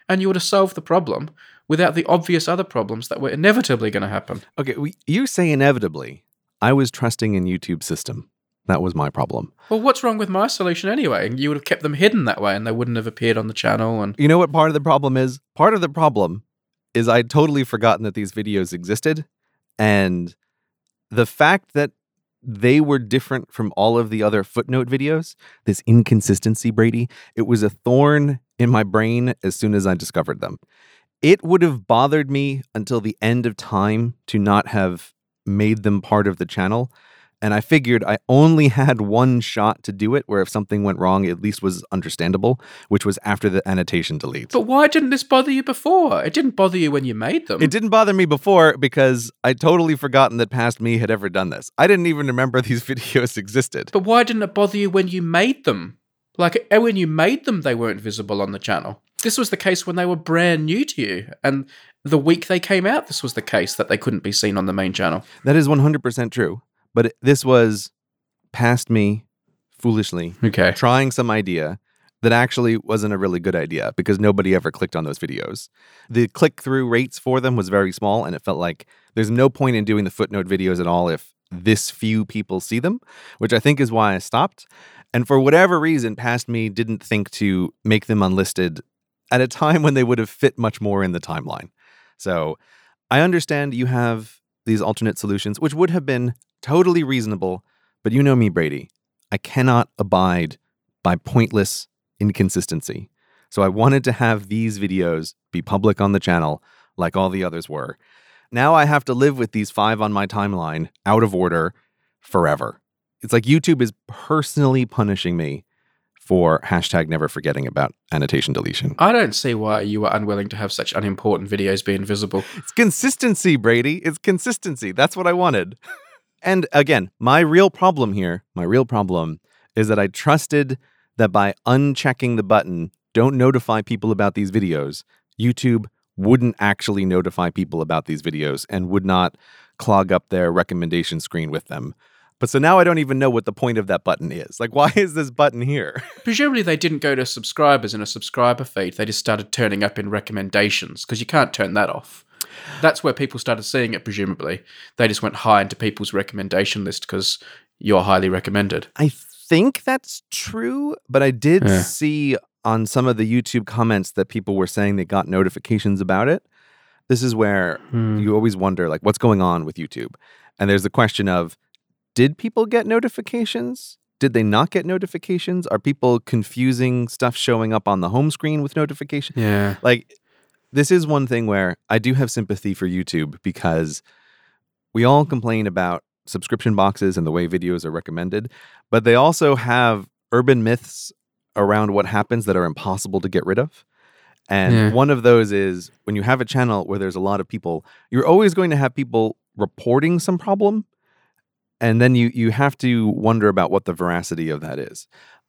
And you would have solved the problem without the obvious other problems that were inevitably going to happen. Okay. We, you say inevitably. I was trusting in YouTube's system. That was my problem. Well, what's wrong with my solution anyway? You would have kept them hidden that way and they wouldn't have appeared on the channel. And You know what part of the problem is? Part of the problem is I'd totally forgotten that these videos existed. And the fact that they were different from all of the other footnote videos, this inconsistency, Brady, it was a thorn in my brain as soon as I discovered them. It would have bothered me until the end of time to not have made them part of the channel. And I figured I only had one shot to do it where if something went wrong, it at least was understandable, which was after the annotation delete. but why didn't this bother you before? It didn't bother you when you made them. It didn't bother me before because I'd totally forgotten that past me had ever done this. I didn't even remember these videos existed. But why didn't it bother you when you made them? Like eh, when you made them, they weren't visible on the channel. This was the case when they were brand new to you, and the week they came out, this was the case that they couldn't be seen on the main channel. That is 100% true. But it- this was past me foolishly Okay. trying some idea that actually wasn't a really good idea because nobody ever clicked on those videos. The click through rates for them was very small, and it felt like there's no point in doing the footnote videos at all if this few people see them, which I think is why I stopped. And for whatever reason, past me didn't think to make them unlisted at a time when they would have fit much more in the timeline. So I understand you have these alternate solutions, which would have been totally reasonable, but you know me, Brady. I cannot abide by pointless inconsistency. So I wanted to have these videos be public on the channel like all the others were. Now I have to live with these five on my timeline out of order forever. It's like YouTube is personally punishing me for hashtag never forgetting about annotation deletion. I don't see why you were unwilling to have such unimportant videos be invisible. It's consistency, Brady. It's consistency. That's what I wanted. And again, my real problem here, my real problem is that I trusted that by unchecking the button, don't notify people about these videos, YouTube wouldn't actually notify people about these videos and would not clog up their recommendation screen with them. But so now I don't even know what the point of that button is. Like, why is this button here? Presumably, they didn't go to subscribers in a subscriber feed. They just started turning up in recommendations because you can't turn that off. That's where people started seeing it, presumably. They just went high into people's recommendation list because you're highly recommended. I think that's true, but I did Yeah. see on some of the YouTube comments that people were saying they got notifications about it. This is where Hmm. you always wonder like what's going on with YouTube. And there's the question of did people get notifications? Did they not get notifications? Are people confusing stuff showing up on the home screen with notifications? Yeah. like this is one thing where I do have sympathy for YouTube because we all complain about subscription boxes and the way videos are recommended, but they also have urban myths around what happens that are impossible to get rid of. And Yeah. one of those is when you have a channel where there's a lot of people, you're always going to have people reporting some problem. And then you you have to wonder about what the veracity of that is.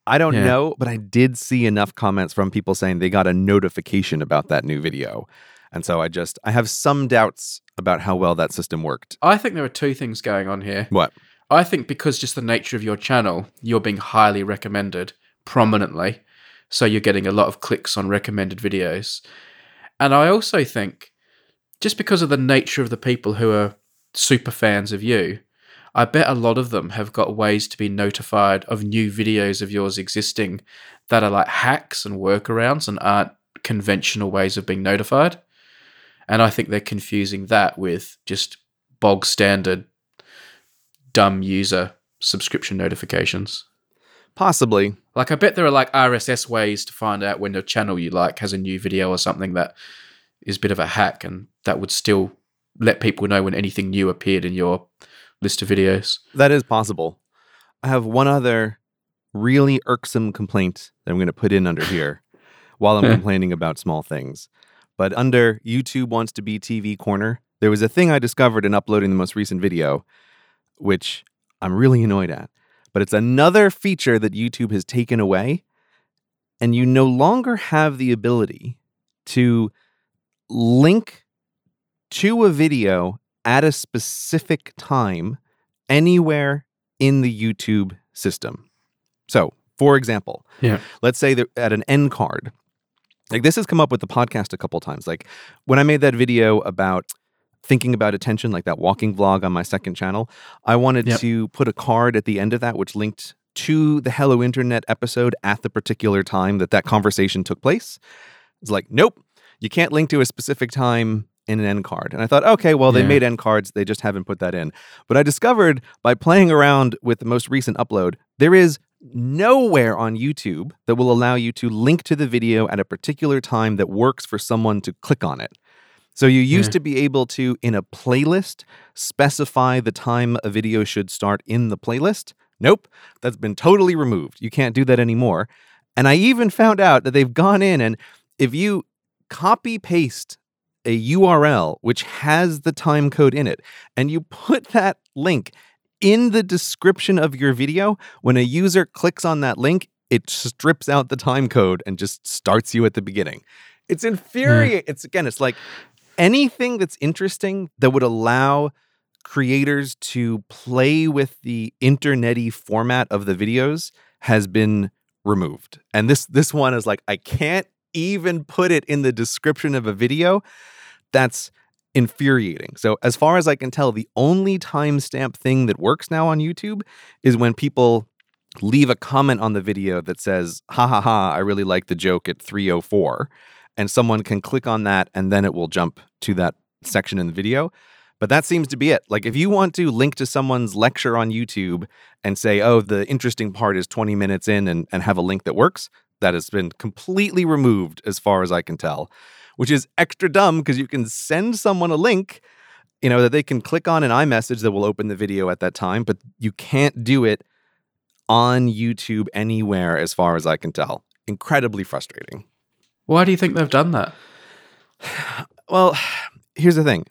I don't Yeah. know, but I did see enough comments from people saying they got a notification about that new video. And so I just I have some doubts about how well that system worked. I think there are two things going on here. What? I think because just the nature of your channel, you're being highly recommended prominently. So you're getting a lot of clicks on recommended videos. And I also think just because of the nature of the people who are super fans of you, I bet a lot of them have got ways to be notified of new videos of yours existing that are like hacks and workarounds and aren't conventional ways of being notified. And I think they're confusing that with just bog standard dumb user subscription notifications. Possibly. Like I bet there are like RSS ways to find out when a channel you like has a new video or something that is a bit of a hack and that would still let people know when anything new appeared in your list of videos. That is possible. I have one other really irksome complaint that I'm going to put in under here while I'm complaining about small things. But under YouTube wants to be TV corner, there was a thing I discovered in uploading the most recent video, which I'm really annoyed at. But it's another feature that YouTube has taken away. And you no longer have the ability to link to a video at a specific time anywhere in the YouTube system. So, for example, Yeah. let's say that at an end card, like this has come up with the podcast a couple times. Like when I made that video about thinking about attention, like that walking vlog on my second channel, I wanted Yep. to put a card at the end of that which linked to the Hello Internet episode at the particular time that that conversation took place. It's like, nope, you can't link to a specific time in an end card. And I thought, okay, well, they Yeah. made end cards, they just haven't put that in. But I discovered by playing around with the most recent upload, there is nowhere on YouTube that will allow you to link to the video at a particular time that works for someone to click on it. So you used Yeah. to be able to, in a playlist, specify the time a video should start in the playlist. Nope, that's been totally removed. You can't do that anymore. And I even found out that they've gone in and if you copy paste a URL which has the time code in it and you put that link in the description of your video, when a user clicks on that link, it strips out the time code and just starts you at the beginning. It's hmm. infuriating. It's again, it's like anything that's interesting that would allow creators to play with the internety format of the videos has been removed. And this this one is like I can't even put it in the description of a video. That's infuriating. So as far as I can tell, the only timestamp thing that works now on YouTube is when people leave a comment on the video that says, ha ha ha, I really like the joke at 304. And someone can click on that and then it will jump to that section in the video. But that seems to be it. Like if you want to link to someone's lecture on YouTube and say, oh, the interesting part is 20 minutes in and, and have a link that works, that has been completely removed as far as I can tell, which is extra dumb because you can send someone a link, you know, that they can click on an iMessage that will open the video at that time, but you can't do it on YouTube anywhere as far as I can tell. Incredibly frustrating. Why do you think they've done that? Well, here's the thing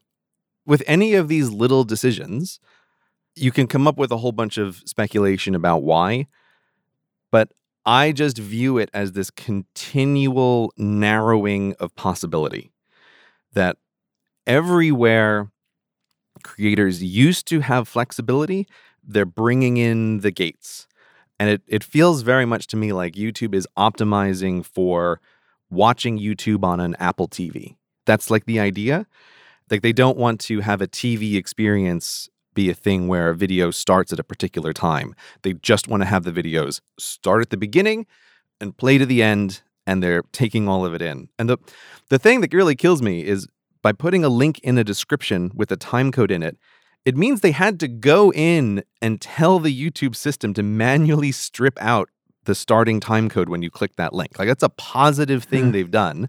with any of these little decisions, you can come up with a whole bunch of speculation about why, but I just view it as this continual narrowing of possibility that everywhere creators used to have flexibility, they're bringing in the gates. And it, it feels very much to me like YouTube is optimizing for watching YouTube on an Apple TV. That's like the idea. Like they don't want to have a TV experience be a thing where a video starts at a particular time. They just want to have the videos start at the beginning and play to the end and they're taking all of it in. And the the thing that really kills me is by putting a link in a description with a time code in it, it means they had to go in and tell the YouTube system to manually strip out the starting time code when you click that link. Like that's a positive thing Hmm. they've done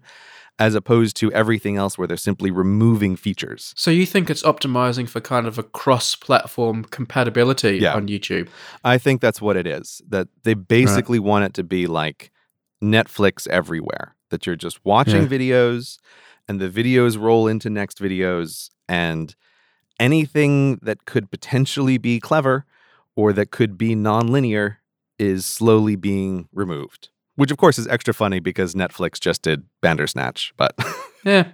as opposed to everything else where they're simply removing features. So you think it's optimizing for kind of a cross-platform compatibility Yeah. on YouTube? I think that's what it is. That they basically want it to be like Netflix everywhere. That you're just watching Yeah. videos and the videos roll into next videos and anything that could potentially be clever or that could be nonlinear is slowly being removed. Which of course is extra funny because Netflix just did Bandersnatch, but Yeah.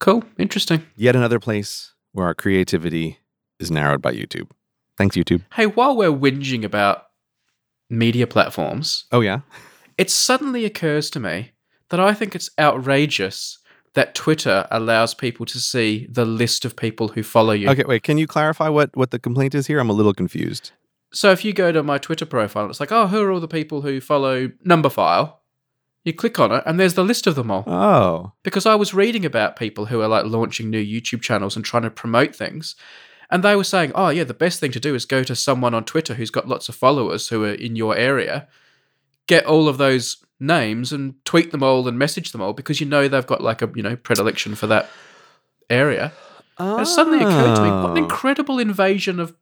Cool. Interesting. Yet another place where our creativity is narrowed by YouTube. Thanks, YouTube. Hey, while we're whinging about media platforms, Oh, yeah? it suddenly occurs to me that I think it's outrageous that Twitter allows people to see the list of people who follow you. Okay, wait. Can you clarify what, what the complaint is here? I'm a little confused. So if you go to my Twitter profile, it's like, oh, who are all the people who follow Numberphile? You click on it, and there's the list of them all. Oh. Because I was reading about people who are like launching new YouTube channels and trying to promote things. And they were saying, oh, yeah, the best thing to do is go to someone on Twitter who's got lots of followers who are in your area, get all of those names and tweet them all and message them all because you know they've got like a, you know, predilection for that area. And it suddenly occurred to me, what an Oh. incredible invasion of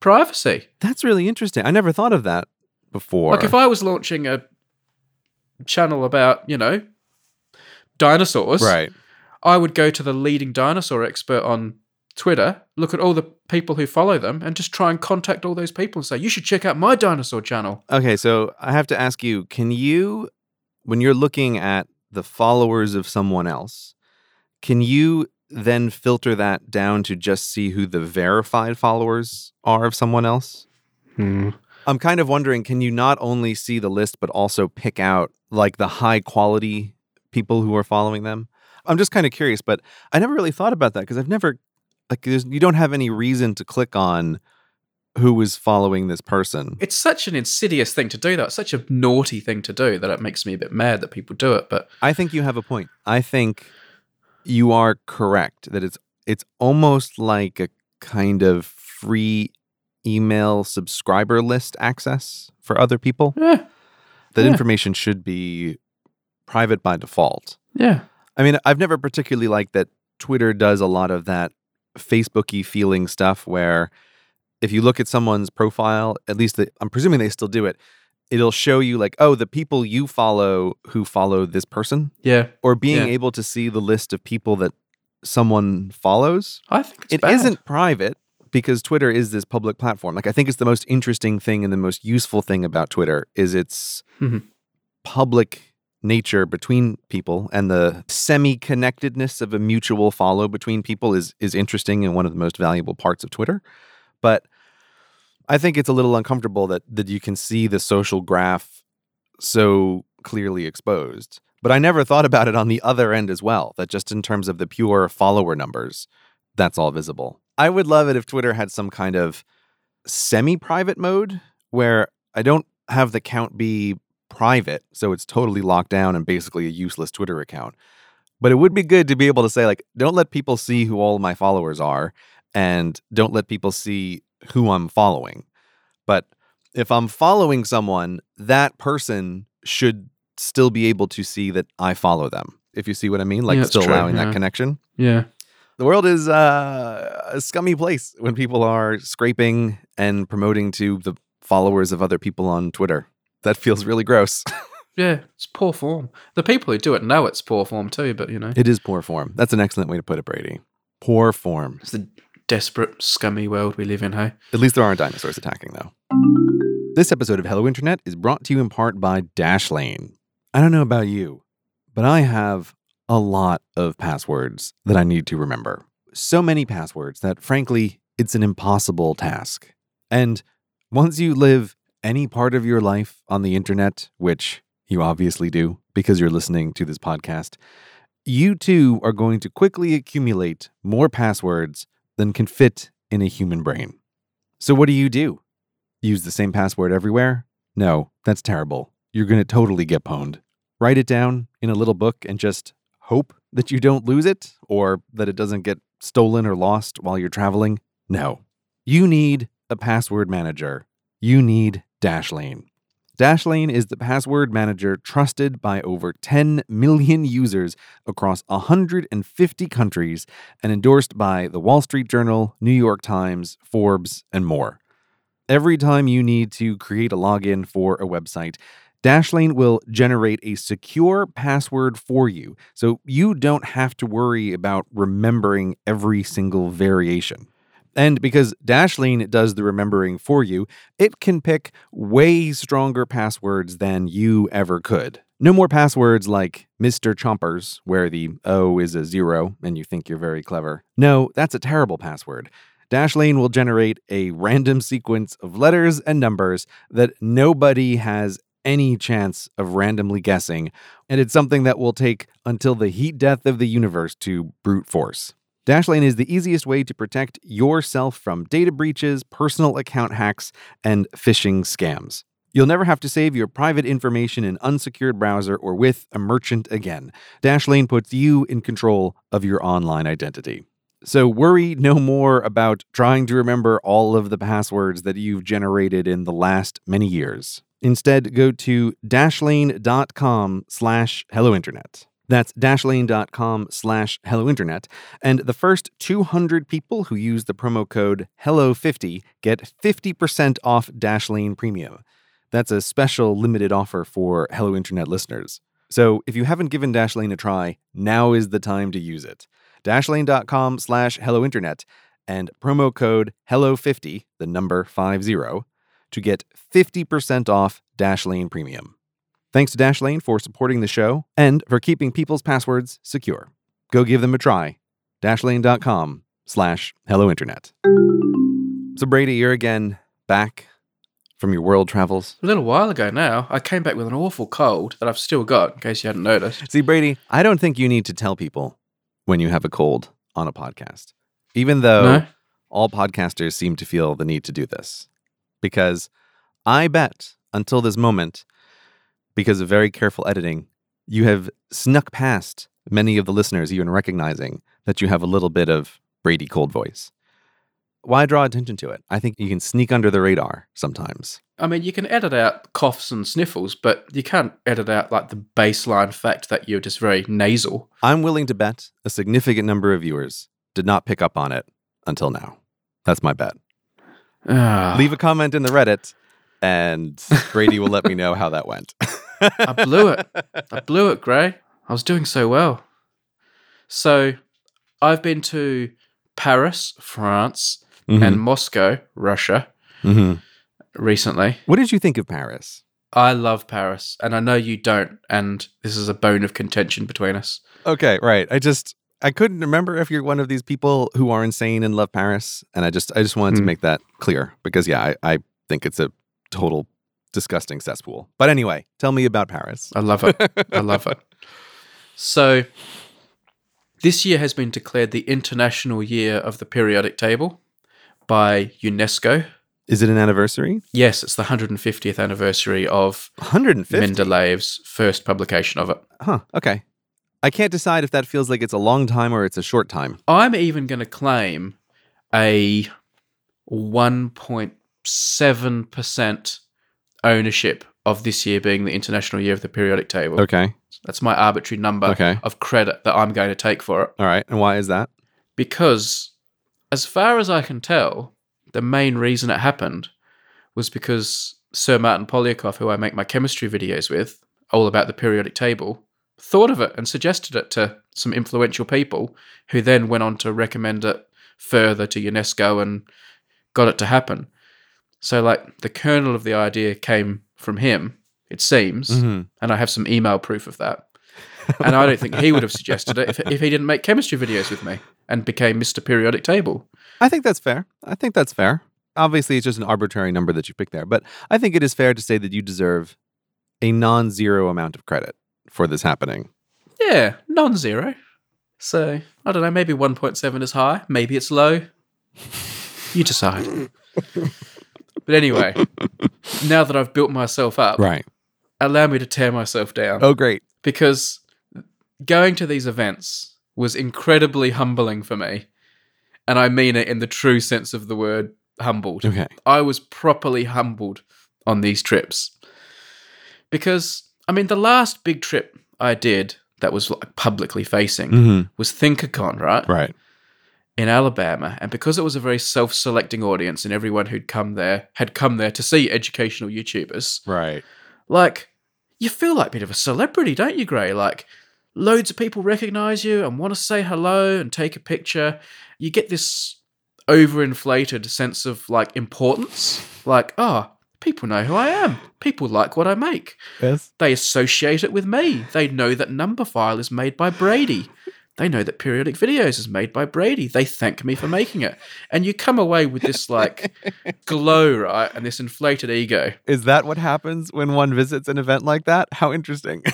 privacy. That's really interesting. I never thought of that before. Like if I was launching a channel about, you know, dinosaurs, right. I would go to the leading dinosaur expert on Twitter, look at all the people who follow them, and just try and contact all those people and say, you should check out my dinosaur channel. Okay, so I have to ask you, can you when you're looking at the followers of someone else, can you then filter that down to just see who the verified followers are of someone else? Hmm. I'm kind of wondering can you not only see the list but also pick out like the high quality people who are following them? I'm just kind of curious, but I never really thought about that because I've never like there's, you don't have any reason to click on who is following this person. It's such an insidious thing to do, though. It's such a naughty thing to do that it makes me a bit mad that people do it. But I think you have a point. I think you are correct that it's it's almost like a kind of free email subscriber list access for other people. yeah, That Yeah. information should be private by default. yeah. I mean, I've never particularly liked that Twitter does a lot of that Facebooky feeling stuff where if you look at someone's profile, at least I'm presuming they still do it, it'll show you like, oh, the people you follow who follow this person Yeah, or being Yeah. able to see the list of people that someone follows. I think it's It not private because Twitter is this public platform. Like I think it's the most interesting thing and the most useful thing about Twitter is its Mhm. public nature between people and the semi-connectedness of a mutual follow between people is is interesting and one of the most valuable parts of Twitter. But I think it's a little uncomfortable that that you can see the social graph so clearly exposed. But I never thought about it on the other end as well, that just in terms of the pure follower numbers, that's all visible. I would love it if Twitter had some kind of semi private mode where I don't have the count be private, so it's totally locked down and basically a useless Twitter account. But it would be good to be able to say, like, don't let people see who all my followers are and don't let people see who I'm following. But if I'm following someone, that person should still be able to see that I follow them. If you see what I mean, like Yeah, still true, allowing yeah. that connection. Yeah, The world is uh, a scummy place when people are scraping and promoting to the followers of other people on Twitter. That feels really gross. yeah. It's poor form. The people who do it know it's poor form too, but you know, it is poor form. That's an excellent way to put it, Brady. Poor form. it's the desperate, scummy world we live in. Hey, At least there aren't dinosaurs attacking, though. This episode of Hello Internet is brought to you in part by Dashlane. I don't know about you, but I have a lot of passwords that I need to remember. So many passwords that, frankly, it's an impossible task. And once you live any part of your life on the internet, which you obviously do because you're listening to this podcast, you too are going to quickly accumulate more passwords than can fit in a human brain. So, what do you do? Use the same password everywhere? No, that's terrible. You're going to totally get pwned. Write it down in a little book and just hope that you don't lose it or that it doesn't get stolen or lost while you're traveling? No. You need a password manager. You need Dashlane. Dashlane is the password manager trusted by over 10 million users across 150 countries and endorsed by the Wall Street Journal, New York Times, Forbes, and more. Every time you need to create a login for a website, Dashlane will generate a secure password for you, so you don't have to worry about remembering every single variation. And because Dashlane does the remembering for you, it can pick way stronger passwords than you ever could. No more passwords like Mr. Chompers, where the O is a zero and you think you're very clever. No, that's a terrible password. Dashlane will generate a random sequence of letters and numbers that nobody has any chance of randomly guessing, and it's something that will take until the heat death of the universe to brute force. Dashlane is the easiest way to protect yourself from data breaches, personal account hacks, and phishing scams. You'll never have to save your private information in unsecured browser or with a merchant again. Dashlane puts you in control of your online identity. So worry no more about trying to remember all of the passwords that you've generated in the last many years. Instead, go to dashlane.com slash hellointernet. That's dashlane.com slash hellointernet. And the first 200 people who use the promo code HELLO50 get 50% off Dashlane Premium. That's a special limited offer for Hello Internet listeners. So if you haven't given Dashlane a try, now is the time to use it. Dashlane.com slash hellointernet and promo code HELLO50, the number 50, to get 50% off Dashlane Premium. Thanks to Dashlane for supporting the show and for keeping people's passwords secure. Go give them a try. Dashlane.com slash hellointernet. So Brady, you're again back from your world travels. A little while ago now, I came back with an awful cold that I've still got, in case you hadn't noticed. See, Brady, I don't think you need to tell people when you have a cold on a podcast, even though No? all podcasters seem to feel the need to do this. Because I bet until this moment, because of very careful editing, you have snuck past many of the listeners even recognizing that you have a little bit of Brady cold voice. Why draw attention to it? I think you can sneak under the radar sometimes. I mean, you can edit out coughs and sniffles, but you can't edit out like the baseline fact that you're just very nasal. I'm willing to bet a significant number of viewers did not pick up on it until now. That's my bet. Ah, Leave a comment in the Reddit, and Brady will let me know how that went. I blew it. I blew it, Grey. I was doing so well. So, I've been to Paris, France, Mhm. and Moscow, Russia, Mhm. recently. What did you think of Paris? I love Paris, and I know you don't, and this is a bone of contention between us. Okay, right. I just I couldn't remember if you're one of these people who are insane and love Paris, and I just I just wanted to Hmm. make that clear because yeah, I, I think it's a total disgusting cesspool. But anyway, tell me about Paris. I love it. I love it. So, this year has been declared the International Year of the Periodic Table by UNESCO. Is it an anniversary? Yes, it's the 150th anniversary of 150. Mendeleev's first publication of it. Huh. Okay. I can't decide if that feels like it's a long time or it's a short time. I'm even going to claim a 1.7% ownership of this year being the International Year of the Periodic Table. Okay. That's my arbitrary number Okay. of credit that I'm going to take for it. All right. And why is that? because as far as I can tell, the main reason it happened was because Sir Martyn Poliakoff, who I make my chemistry videos with, all about the periodic table, thought of it and suggested it to some influential people who then went on to recommend it further to UNESCO and got it to happen. So like the kernel of the idea came from him, it seems, Mhm. and I have some email proof of that. and I don't think he would have suggested it if, if he didn't make chemistry videos with me and became Mr. Periodic Table. I think that's fair. I think that's fair. Obviously, it's just an arbitrary number that you pick there, but I think it is fair to say that you deserve a non zero amount of credit for this happening. Yeah, non zero. So, I don't know, maybe 1.7 is high, maybe it's low. You decide. but anyway, now that I've built myself up, Right. allow me to tear myself down. Oh, great. because going to these events was incredibly humbling for me. And I mean it in the true sense of the word humbled. Okay. I was properly humbled on these trips. Because, I mean, the last big trip I did that was like publicly facing hmm was ThinkerCon, right? Right. In Alabama. And because it was a very self selecting audience and everyone who'd come there had come there to see educational YouTubers, Right. like you feel like a bit of a celebrity, don't you, Grey? Like loads of people recognize you and want to say hello and take a picture. You get this overinflated sense of like importance. Like, oh, People know who I am. People like what I make. Yes. They associate it with me. They know that Numberphile is made by Brady. They know that Periodic Videos is made by Brady. They thank me for making it. And you come away with this like glow, right? And this inflated ego. Is that what happens when one visits an event like that? How interesting.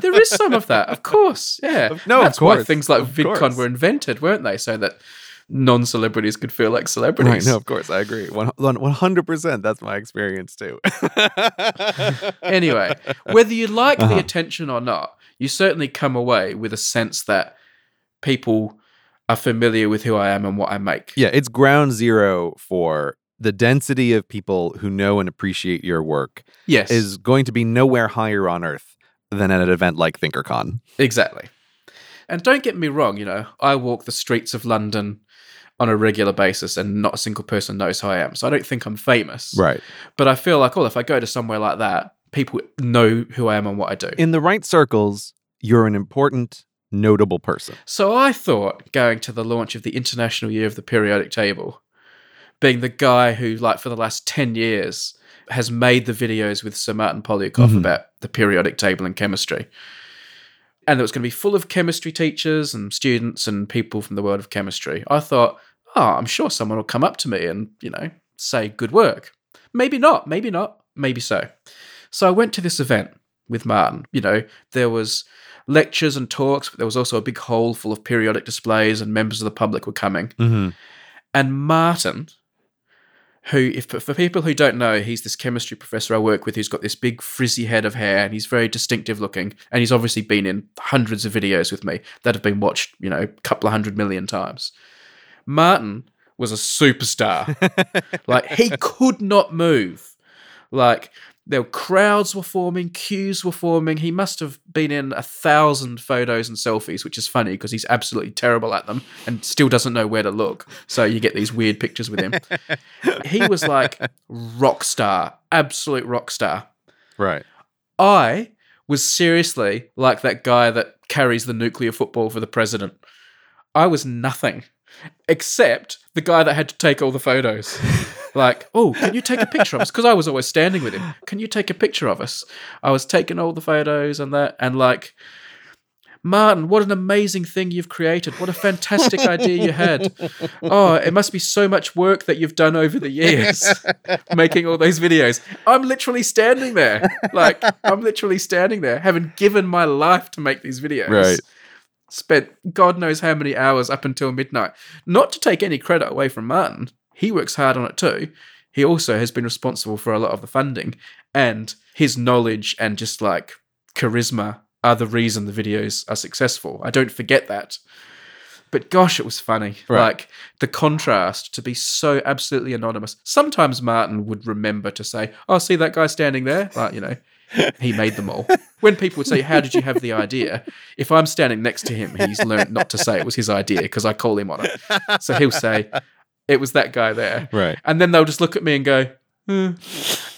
There is some of that, of course. Yeah. No, of That's why course. things like Of VidCon course. were invented, weren't they? So that non celebrities could feel like celebrities. Right. No, of course. I agree. One- one- 100%. That's my experience too. anyway, whether you like Uh-huh. the attention or not, you certainly come away with a sense that people are familiar with who I am and what I make. yeah, it's ground zero for the density of people who know and appreciate your work Yes. is going to be nowhere higher on earth than at an event like ThinkerCon. Exactly. And don't get me wrong, you know, I walk the streets of London on a regular basis and not a single person knows who I am. So I don't think I'm famous. Right. But I feel like, oh, if I go to somewhere like that, people know who I am and what I do. In the right circles, you're an important, notable person. So I thought going to the launch of the International Year of the Periodic Table, being the guy who, like, for the last 10 years has made the videos with Sir Martyn Poliakoff Mhm. about the periodic table and chemistry. And it was going to be full of chemistry teachers and students and people from the world of chemistry. I thought, oh, I'm sure someone will come up to me and, you know, say good work. Maybe not, maybe not, maybe so. So I went to this event with Martyn. You know, there was lectures and talks, but there was also a big hall full of periodic displays and members of the public were coming. Mm-hmm. And Martyn, who, if for people who don't know, he's this chemistry professor I work with who's got this big frizzy head of hair and he's very distinctive looking. And he's obviously been in hundreds of videos with me that have been watched, you know, a couple of hundred million times. Martyn was a superstar. like he could not move. Like there were crowds were forming, queues were forming. He must have been in a thousand photos and selfies, which is funny because he's absolutely terrible at them and still doesn't know where to look. So you get these weird pictures with him. he was like rock star, absolute rock star. Right. I was seriously like that guy that carries the nuclear football for the president. I was nothing except the guy that had to take all the photos. like, oh, can you take a picture of us? Because I was always standing with him. Can you take a picture of us? I was taking all the photos and that, and like, Martyn, what an amazing thing you've created. What a fantastic idea you had. Oh, it must be so much work that you've done over the years making all those videos. I'm literally standing there. Like, I'm literally standing there, having given my life to make these videos. Right. Spent God knows how many hours up until midnight. Not to take any credit away from Martyn, he works hard on it too. He also has been responsible for a lot of the funding, and his knowledge and just like charisma are the reason the videos are successful. I don't forget that. But gosh, it was funny. Right. Like the contrast to be so absolutely anonymous. Sometimes Martyn would remember to say, Oh, see that guy standing there? Like, you know, he made them all. When people would say, How did you have the idea? If I'm standing next to him, he's learned not to say it was his idea because I call him on it. So he'll say, It was that guy there. Right. And then they'll just look at me and go, "Hmm."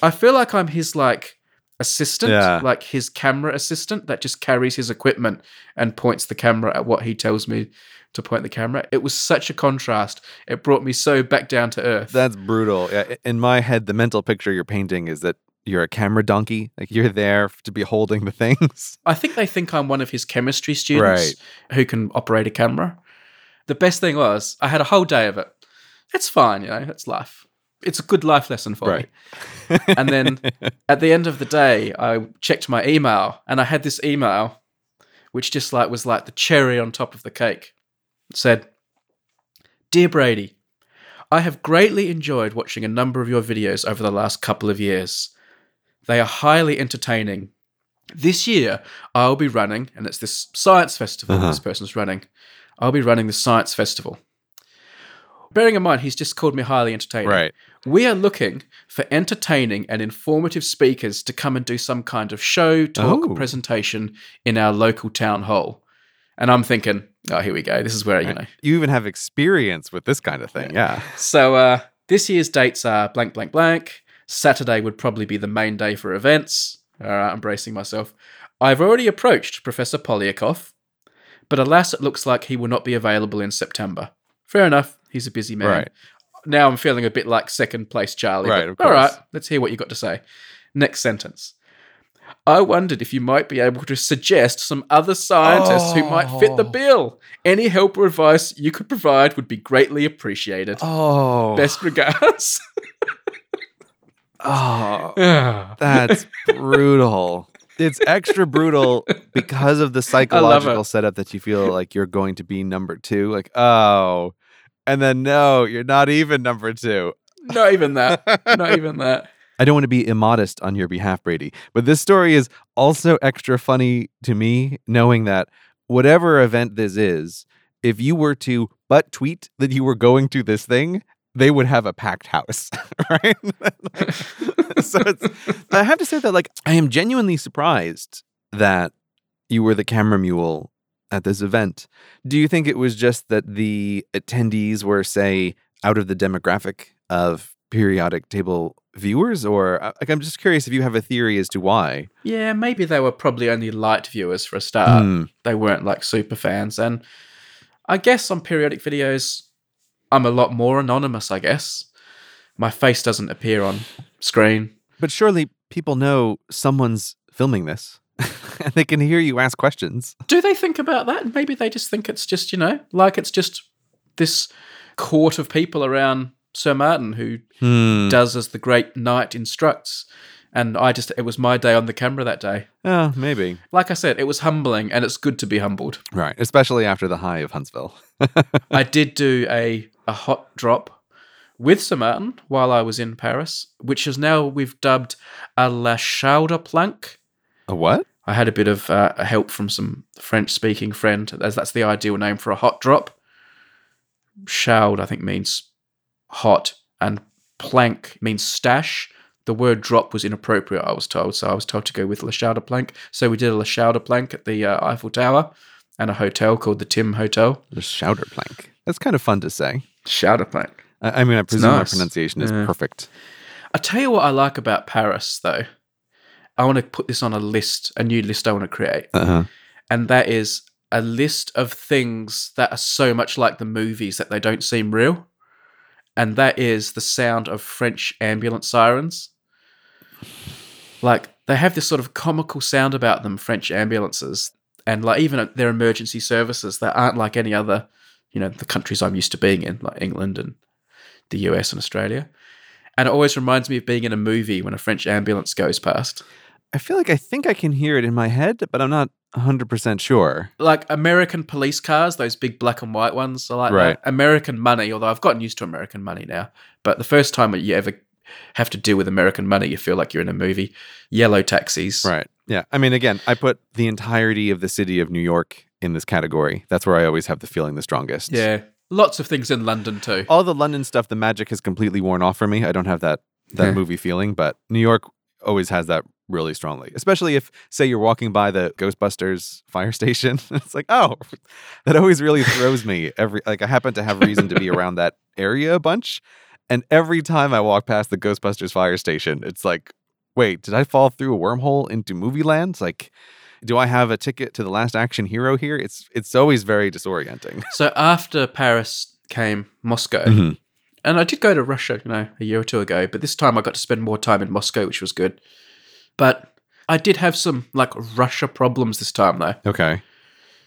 I feel like I'm his like assistant, Yeah. like his camera assistant that just carries his equipment and points the camera at what he tells me to point the camera. It was such a contrast. It brought me so back down to earth. That's brutal. Yeah, in my head, the mental picture you're painting is that you're a camera donkey. Like you're there to be holding the things. I think they think I'm one of his chemistry students who can operate a camera. The best thing was I had a whole day of it. It's fine, you know, it's life. It's a good life lesson for Right. me. And then at the end of the day, I checked my email and I had this email which just like was like the cherry on top of the cake. It said, Dear Brady, I have greatly enjoyed watching a number of your videos over the last couple of years. They are highly entertaining. This year, I'll be running, and it's this science festival Uh-huh. this person's running. I'll be running the science festival. Bearing in mind, he's just called me highly entertaining. right. We are looking for entertaining and informative speakers to come and do some kind of show, talk, Oh. presentation in our local town hall. And I'm thinking, oh, here we go. This is where, you know. You even have experience with this kind of thing. Yeah. So uh, this year's dates are blank, blank, blank. Saturday would probably be the main day for events. All right, I'm bracing myself. I've already approached Professor Poliakoff, but alas, it looks like he will not be available in September. Fair enough. He's a busy man. Right. now I'm feeling a bit like second place Charlie. Right, but All right, let's hear what you got to say. Next sentence. I wondered if you might be able to suggest some other scientists who might fit the Oh. bill. Any help or advice you could provide would be greatly appreciated. Oh, Best regards. oh, that's brutal. It's extra brutal because of the psychological setup that you feel like you're going to be number two. Like, oh, and then no, you're not even number two. Not even that. Not even that. I don't want to be immodest on your behalf, Brady, but this story is also extra funny to me, knowing that whatever event this is, if you were to but tweet that you were going to this thing, they would have a packed house, right? so it's, I have to say that, like, I am genuinely surprised that you were the camera mule at this event. Do you think it was just that the attendees were, say, out of the demographic of periodic table viewers, or uh, like, I'm just curious if you have a theory as to why? Yeah, maybe they were probably only light viewers for a start. Hmm. They weren't like super fans. And I guess on periodic videos, I'm a lot more anonymous, I guess. My face doesn't appear on screen. But surely people know someone's filming this, and they can hear you ask questions. Do they think about that? Maybe they just think it's just, you know, like it's just this court of people around Sir Martyn who Hmm. does as the great knight instructs. And I just, it was my day on the camera that day. Oh, maybe. Like I said, it was humbling and it's good to be humbled. Right. Especially after the high of Huntsville. I did do a, a hot drop with Sir Martyn while I was in Paris, which is now we've dubbed a La Chaude plank. A what? I had a bit of uh, help from some French speaking friend, as that's the ideal name for a hot drop. Chaude, I think, means hot, and plank means stash. The word drop was inappropriate, I was told, so I was told to go with La Chaude plank. So we did a La Chaude plank at the uh, Eiffel Tower and a hotel called the Tim Hotel. The Shouder Plank. That's kind of fun to say. Chaude plank. I, I mean, I presume my pronunciation is Yeah. perfect. I tell you what I like about Paris, though. I want to put this on a list, a new list I want to create. Uh-huh. And that is a list of things that are so much like the movies that they don't seem real. And that is the sound of French ambulance sirens. Like, they have this sort of comical sound about them, French ambulances. And like even their emergency services that aren't like any other, you know, the countries I'm used to being in, like England and the US and Australia. And it always reminds me of being in a movie when a French ambulance goes past. I feel like I think I can hear it in my head, but I'm not 100% sure. Like American police cars, those big black and white ones, are like Right. that. American money, although I've gotten used to American money now. But the first time you ever have to deal with American money, you feel like you're in a movie. Yellow taxis. Right. Yeah. I mean, again, I put the entirety of the city of New York in this category. That's where I always have the feeling the strongest. Yeah. Lots of things in London too. All the London stuff, the magic has completely worn off for me. I don't have that that Yeah. movie feeling, but New York always has that really strongly. Especially if, say, you're walking by the Ghostbusters fire station. it's like, oh, that always really throws me. Every like, I happen to have reason to be around that area a bunch, and every time I walk past the Ghostbusters fire station, it's like, wait, did I fall through a wormhole into movie land? Like. Do I have a ticket to the last action hero here? It's it's always very disorienting. So after Paris came Moscow. Mhm. And I did go to Russia, you know, a year or two ago, but this time I got to spend more time in Moscow, which was good. But I did have some like Russia problems this time though. Okay.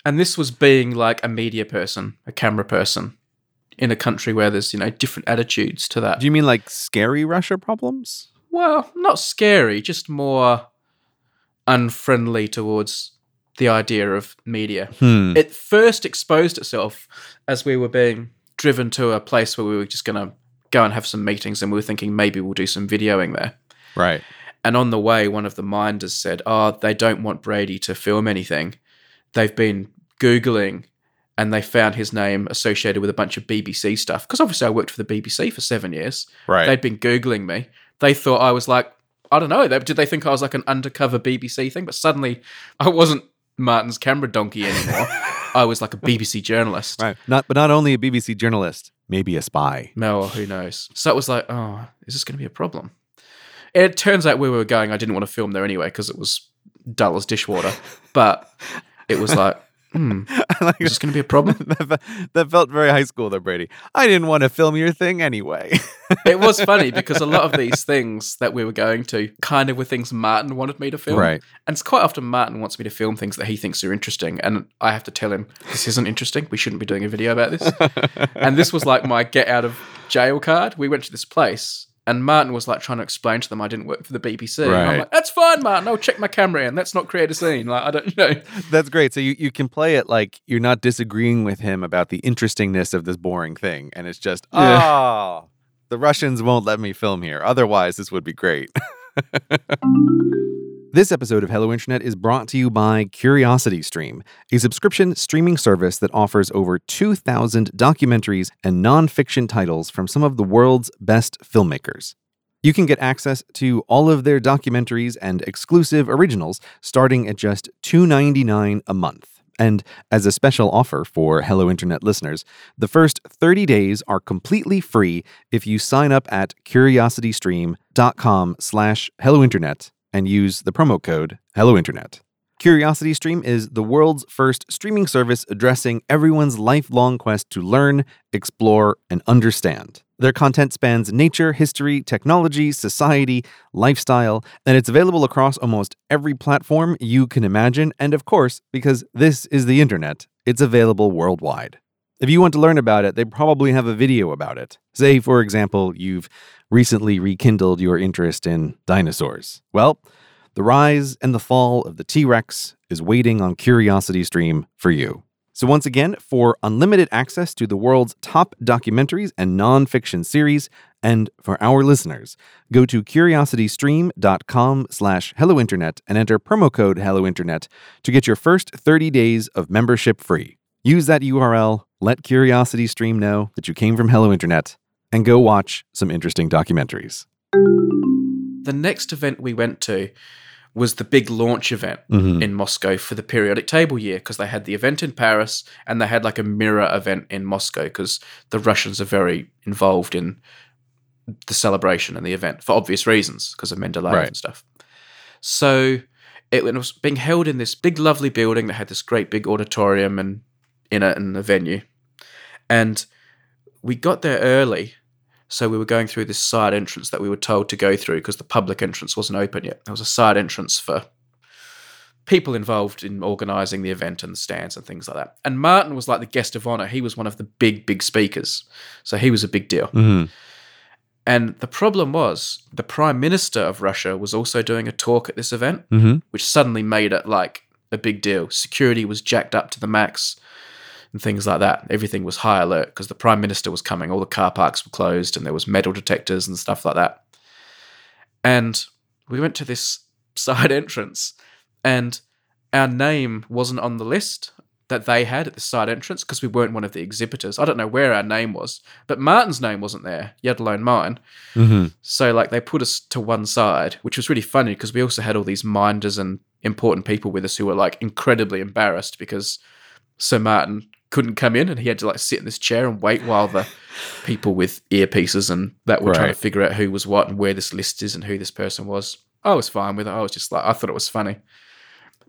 And this was being like a media person, a camera person in a country where there's, you know, different attitudes to that. Do you mean like scary Russia problems? well, not scary, just more unfriendly towards the idea of media. Hmm. It first exposed itself as we were being driven to a place where we were just going to go and have some meetings and we were thinking maybe we'll do some videoing there. Right. And on the way, one of the minders said, Oh, they don't want Brady to film anything. They've been Googling and they found his name associated with a bunch of BBC stuff. Because obviously, I worked for the BBC for seven years. Right. They'd been Googling me. They thought I was like, I don't know. They, did they think I was like an undercover BBC thing? But suddenly, I wasn't Martyn's camera donkey anymore. I was like a BBC journalist. right. Not but not only a BBC journalist, maybe a spy. No, who knows? So it was like, oh, is this going to be a problem? It turns out where we were going, I didn't want to film there anyway because it was dull as dishwater. But it was like, Hmm. like, Is this going to be a problem? that, that felt very high school there, Brady. I didn't want to film your thing anyway. it was funny because a lot of these things that we were going to kind of were things Martyn wanted me to film. right. And it's quite often Martyn wants me to film things that he thinks are interesting. And I have to tell him, this isn't interesting. We shouldn't be doing a video about this. and this was like my get out of jail card. We went to this place. And Martyn was like trying to explain to them I didn't work for the BBC. And I'm Right. like, that's fine, Martyn. I'll check my camera in. Let's not create a scene. Like I don't you know. That's great. So you, you can play it like you're not disagreeing with him about the interestingness of this boring thing. And it's just, Yeah. oh, the Russians won't let me film here. Otherwise, this would be great. This episode of Hello Internet is brought to you by CuriosityStream, a subscription streaming service that offers over 2,000 documentaries and nonfiction titles from some of the world's best filmmakers. You can get access to all of their documentaries and exclusive originals starting at just $2.99 a month. And as a special offer for Hello Internet listeners, the first 30 days are completely free if you sign up at curiositystream.com slash hellointernet and use the promo code HelloInternet. CuriosityStream is the world's first streaming service addressing everyone's lifelong quest to learn, explore, and understand. Their content spans nature, history, technology, society, lifestyle, and it's available across almost every platform you can imagine. And of course, because this is the internet, it's available worldwide. If you want to learn about it, they probably have a video about it. Say, for example, you've recently rekindled your interest in dinosaurs. Well, the rise and the fall of the T Rex is waiting on CuriosityStream for you. So, once again, for unlimited access to the world's top documentaries and nonfiction series, and for our listeners, go to curiositystream.com slash hellointernet and enter promo code hellointernet to get your first 30 days of membership free. Use that URL, let CuriosityStream know that you came from Hello Internet, and go watch some interesting documentaries. The next event we went to was the big launch event Mhm. in Moscow for the periodic table year because they had the event in Paris and they had like a mirror event in Moscow because the Russians are very involved in the celebration and the event for obvious reasons because of Mendeleev Right. and stuff. So it was being held in this big, lovely building that had this great big auditorium and in it and a venue. And we got there early so we were going through this side entrance that we were told to go through because the public entrance wasn't open yet. There was a side entrance for people involved in organising the event and the stands and things like that. And Martyn was like the guest of honour. He was one of the big, big speakers. So he was a big deal. Mhm. And the problem was the Prime Minister of Russia was also doing a talk at this event, Mhm. which suddenly made it like a big deal. Security was jacked up to the max and things like that. Everything was high alert because the Prime Minister was coming. All the car parks were closed and there was metal detectors and stuff like that. And we went to this side entrance and our name wasn't on the list that they had at the side entrance because we weren't one of the exhibitors. I don't know where our name was, but Martyn's name wasn't there, yet alone mine. Mhm. So like they put us to one side, which was really funny because we also had all these minders and important people with us who were like incredibly embarrassed because Sir Martyn couldn't come in and he had to like sit in this chair and wait while the people with earpieces and that were trying to figure out who was what and where this list is and who this person was. I was fine with it. I was just like I thought it was funny.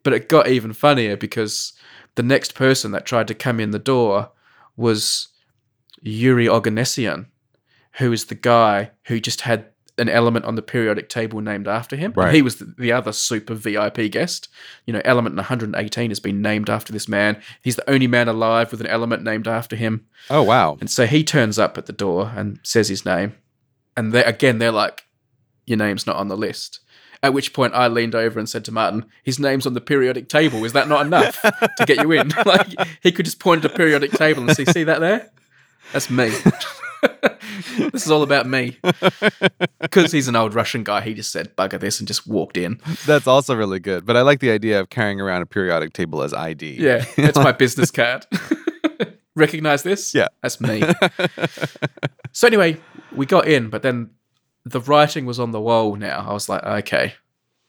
But it got even funnier because the next person that tried to come in the door was Yuri Oganessian, who is the guy who just had an element on the periodic table named after him. Right. He was the, the other super VIP guest. You know, element 118 has been named after this man. He's the only man alive with an element named after him. Oh, wow. And so he turns up at the door and says his name. And they again, they're like, Your name's not on the list. At which point I leaned over and said to Martin, His name's on the periodic table. Is that not enough to get you in? like he could just point at a periodic table and see, see that there? That's me. this is all about me. Because he's an old Russian guy, he just said bugger this and just walked in. That's also really good. But I like the idea of carrying around a periodic table as ID. Yeah, that's my business card. Recognize this? Yeah. That's me. so anyway, we got in, but then the writing was on the wall now. I was like, okay,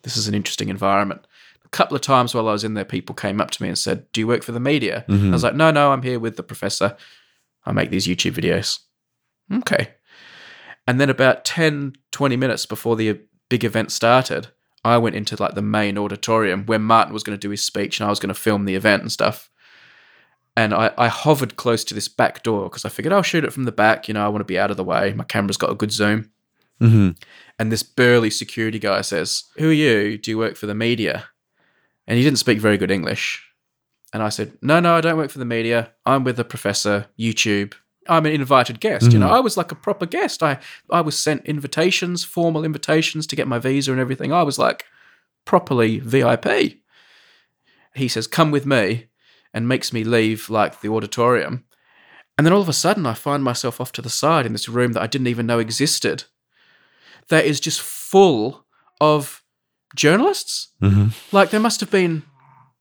this is an interesting environment. A couple of times while I was in there, people came up to me and said, Do you work for the media? Mm-hmm. I was like, No, no, I'm here with the professor. I make these YouTube videos. Okay. And then about 10, 20 minutes before the big event started, I went into like the main auditorium where Martin was going to do his speech and I was going to film the event and stuff. And I, I hovered close to this back door because I figured I'll shoot it from the back. You know, I want to be out of the way. My camera's got a good zoom. hmm And this burly security guy says, Who are you? Do you work for the media? And he didn't speak very good English. And I said, No, no, I don't work for the media. I'm with the professor, YouTube. I'm an invited guest. You know, I was like a proper guest. I, I was sent invitations, formal invitations to get my visa and everything. I was like properly VIP. He says, Come with me, and makes me leave like the auditorium. And then all of a sudden, I find myself off to the side in this room that I didn't even know existed. That is just full of journalists. hmm Like there must have been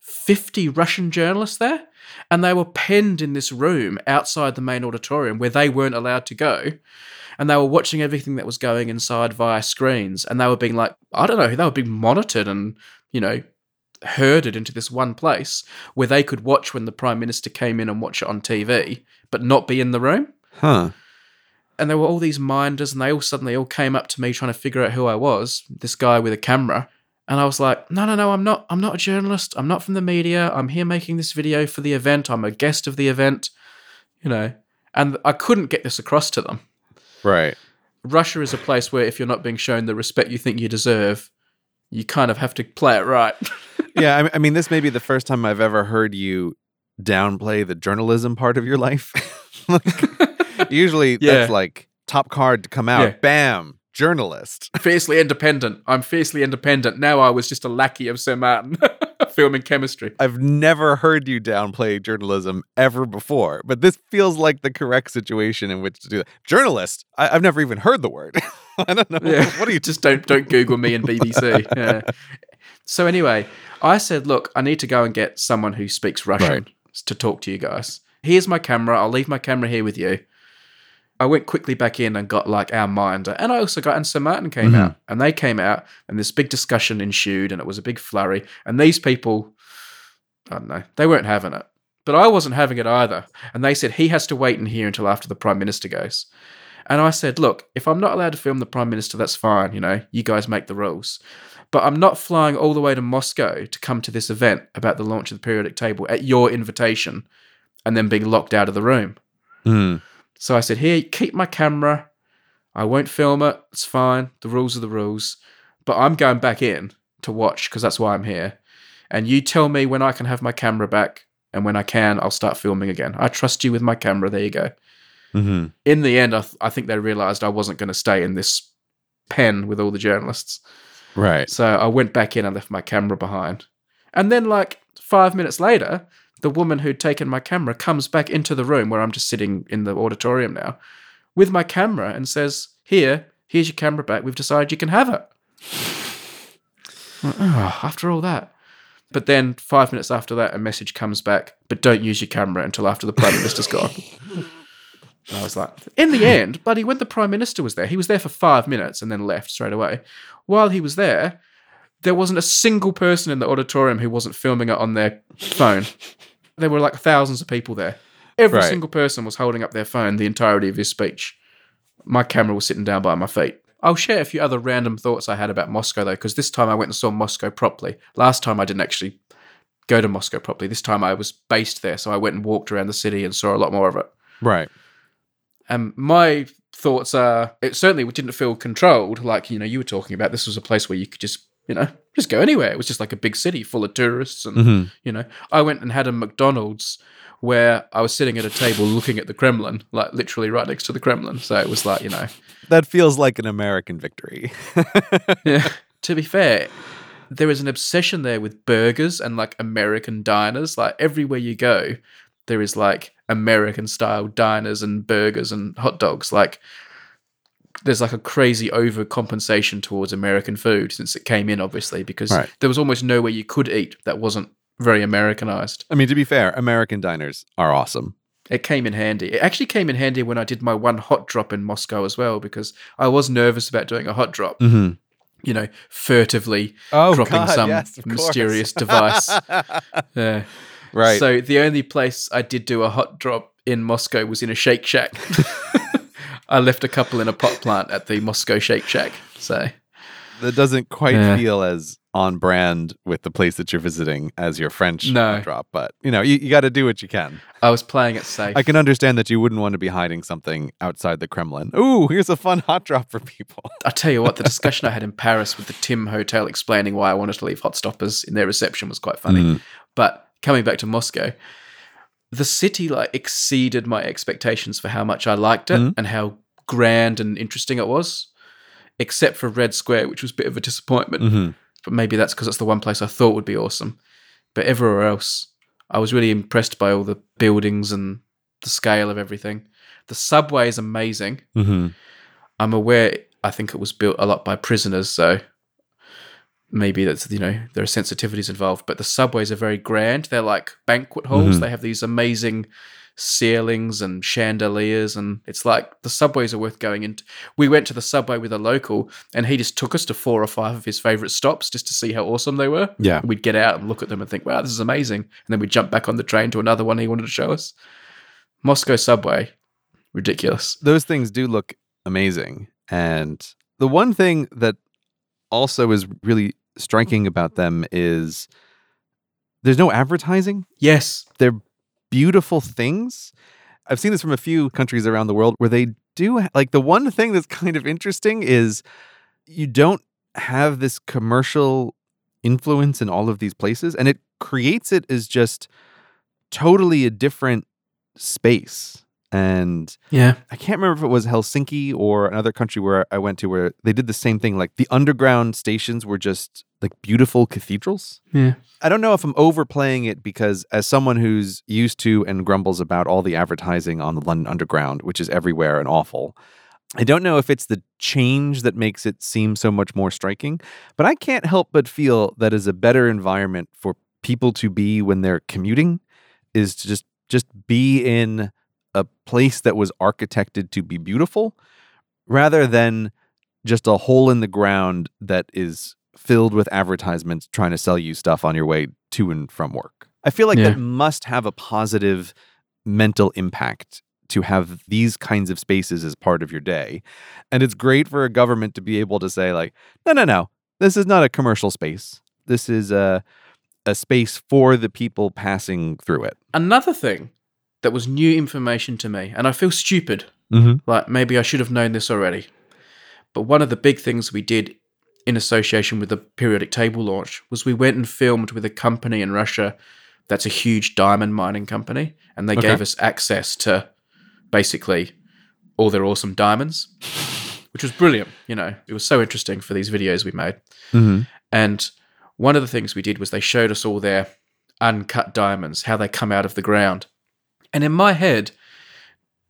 50 Russian journalists there, and they were penned in this room outside the main auditorium where they weren't allowed to go. And they were watching everything that was going inside via screens, and they were being like, I don't know, they were being monitored and, you know, herded into this one place where they could watch when the Prime Minister came in and watch it on TV, but not be in the room Huh. and there were all these minders and they all suddenly all came up to me trying to figure out who I was, this guy with a camera. And I was like, no, no, no, I'm not I'm not a journalist. I'm not from the media. I'm here making this video for the event. I'm a guest of the event. You know. And I couldn't get this across to them. Right. Russia is a place where if you're not being shown the respect you think you deserve, you kind of have to play it right. yeah, I mean, I mean, this may be the first time I've ever heard you downplay the journalism part of your life. Like, usually, Yeah. that's like top card to come out. Yeah. Bam, journalist. fiercely independent. I'm fiercely independent. Now I was just a lackey of Sir Martyn filming chemistry. I've never heard you downplay journalism ever before, but this feels like the correct situation in which to do that. Journalist? I- I've never even heard the word. I don't know. Yeah. What are you? just don't don't Google me and BBC. Yeah. So anyway, I said, look, I need to go and get someone who speaks Russian Right. to talk to you guys. Here's my camera. I'll leave my camera here with you. I went quickly back in and got like our minder, and I also got and Sir Martyn came Mhm. out, and they came out, and this big discussion ensued, and it was a big flurry. And these people, I don't know, they weren't having it, but I wasn't having it either. And they said he has to wait in here until after the Prime Minister goes. And I said, look, if I'm not allowed to film the Prime Minister, that's fine. You know, you guys make the rules. But I'm not flying all the way to Moscow to come to this event about the launch of the periodic table at your invitation and then being locked out of the room. Mm. So I said, here, keep my camera. I won't film it. It's fine. The rules are the rules. But I'm going back in to watch because that's why I'm here. And you tell me when I can have my camera back. And when I can, I'll start filming again. I trust you with my camera. There you go hmm in the end, I, th- I think they realized I wasn't going to stay in this pen with all the journalists. Right. So I went back in and left my camera behind. And then, like five minutes later, the woman who'd taken my camera comes back into the room where I'm just sitting in the auditorium now with my camera and says, Here, here's your camera back. We've decided you can have it. "Oh, after all that. But then, five minutes after that, a message comes back, but don't use your camera until after the Prime Minister's gone. And I was like, in the end, buddy, when the Prime Minister was there, he was there for five minutes and then left straight away. While he was there, there wasn't a single person in the auditorium who wasn't filming it on their phone. There were like thousands of people there. Every Right. single person was holding up their phone the entirety of his speech. My camera was sitting down by my feet. I'll share a few other random thoughts I had about Moscow, though, because this time I went and saw Moscow properly. Last time I didn't actually go to Moscow properly. This time I was based there, so I went and walked around the city and saw a lot more of it. Right. And my thoughts are it certainly didn't feel controlled like you know you were talking about this was a place where you could just you know just go anywhere. It was just like a big city full of tourists and hmm you know i went and had a mcdonald's where i was sitting at a table looking at the kremlin like literally right next to the kremlin. So it was like you know. That feels like an American victory. yeah. to be fair there is an obsession there with burgers and like american diners. Like everywhere you go there is like american style diners and burgers and hot dogs. Like there's like a crazy overcompensation towards american food since it came in obviously because Right. there was almost nowhere you could eat that wasn't very americanized I mean, to be fair, American diners are awesome. it came in handy. It actually came in handy when I did my one hot drop in Moscow as well, because I was nervous about doing a hot drop, Mm-hmm. you know, furtively Oh, dropping God, some yes, mysterious device. Yeah. right. So the only place I did do a hot drop in Moscow was in a Shake Shack. I left a couple in a pot plant at the Moscow Shake Shack. So that doesn't quite Yeah. feel as on brand with the place that you're visiting as your French No. drop. But you know, you, you got to do what you can. I was playing it safe. I can understand that you wouldn't want to be hiding something outside the Kremlin. Ooh, here's a fun hot drop for people. I tell you what, the discussion I had in Paris with the Tim Hotel explaining why I wanted to leave hot stoppers in their reception was quite funny. Mm. But coming back to Moscow, the city like exceeded my expectations for how much I liked it Mhm. and how grand and interesting it was. Except for Red Square, which was a bit of a disappointment. Mhm. But maybe that's because it's the one place I thought would be awesome. But everywhere else, I was really impressed by all the buildings and the scale of everything. The subway is amazing. Mhm. I'm aware. I think it was built a lot by prisoners, so maybe that's you know there are sensitivities involved. But the subways are very grand. They're like banquet halls. Mhm. They have these amazing ceilings and chandeliers, and it's like the subways are worth going into. We went to the subway with a local, and he just took us to four or five of his favorite stops just to see how awesome they were. Yeah. We'd get out and look at them and think, "Wow, this is amazing," and then we'd jump back on the train to another one he wanted to show us. Moscow subway, ridiculous. those things do look amazing. And the one thing that also is really striking about them is there's no advertising. Yes, They're beautiful things. I've seen this from a few countries around the world where they do like the one thing that's kind of interesting is you don't have this commercial influence in all of these places and it creates it as just totally a different space. And yeah. I can't remember if it was Helsinki or another country where I went to where they did the same thing. Like the underground stations were just like beautiful cathedrals. Yeah. I don't know if I'm overplaying it because, as someone who's used to and grumbles about all the advertising on the London Underground, which is everywhere and awful, I don't know if it's the change that makes it seem so much more striking, but I can't help but feel that is a better environment for people to be when they're commuting is to just just be in a place that was architected to be beautiful rather than just a hole in the ground that is filled with advertisements trying to sell you stuff on your way to and from work. I feel like Yeah. that must have a positive mental impact to have these kinds of spaces as part of your day. And it's great for a government to be able to say like, no, no, no. This is not a commercial space. This is a a space for the people passing through it. Another thing that was new information to me, and I feel stupid, Mm-hmm. like maybe I should have known this already. But one of the big things we did in association with the periodic table launch was we went and filmed with a company in Russia that's a huge diamond mining company, and they Okay. gave us access to basically all their awesome diamonds, which was brilliant. You know, it was so interesting for these videos we made. Mm-hmm. And one of the things we did was they showed us all their uncut diamonds, how they come out of the ground. And in my head,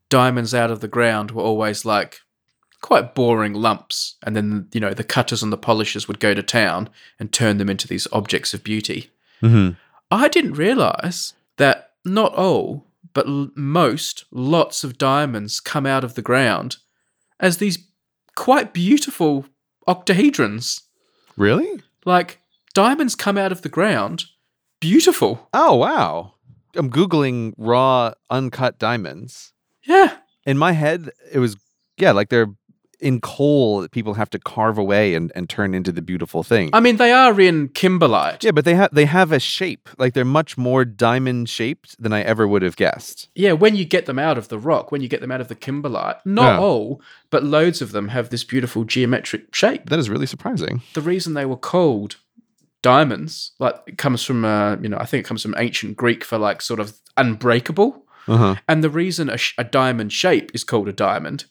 diamonds out of the ground were always like quite boring lumps. And then, you know, the cutters and the polishers would go to town and turn them into these objects of beauty. Mm-hmm. I didn't realize that not all, but most, lots of diamonds come out of the ground as these quite beautiful octahedrons. Really? Like diamonds come out of the ground, beautiful. Oh wow. I'm googling raw uncut diamonds. Yeah, In my head, it was yeah, like they're in coal that people have to carve away and, and turn into the beautiful thing. I mean they are in kimberlite. yeah, but they have they have a shape. Like they're much more diamond shaped than I ever would have guessed. Yeah, when you get them out of the rock, when you get them out of the kimberlite, not all, but loads of them have this beautiful geometric shape. That is really surprising. The reason they were called diamonds, like it comes from, uh, you know, I think it comes from ancient Greek for like sort of unbreakable. Uh-huh. And the reason a, sh- a diamond shape is called a diamond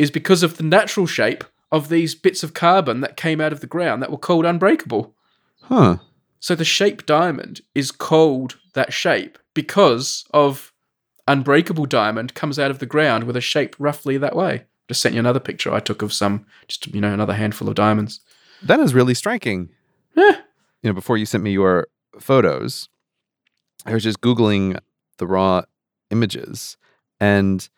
is because of the natural shape of these bits of carbon that came out of the ground that were called unbreakable. Huh. So the shape diamond is called that shape because of unbreakable diamond comes out of the ground with a shape roughly that way. Just sent you another picture I took of some, just you know, another handful of diamonds. That is really striking. Yeah. You know, before you sent me your photos, I was just Googling the raw images and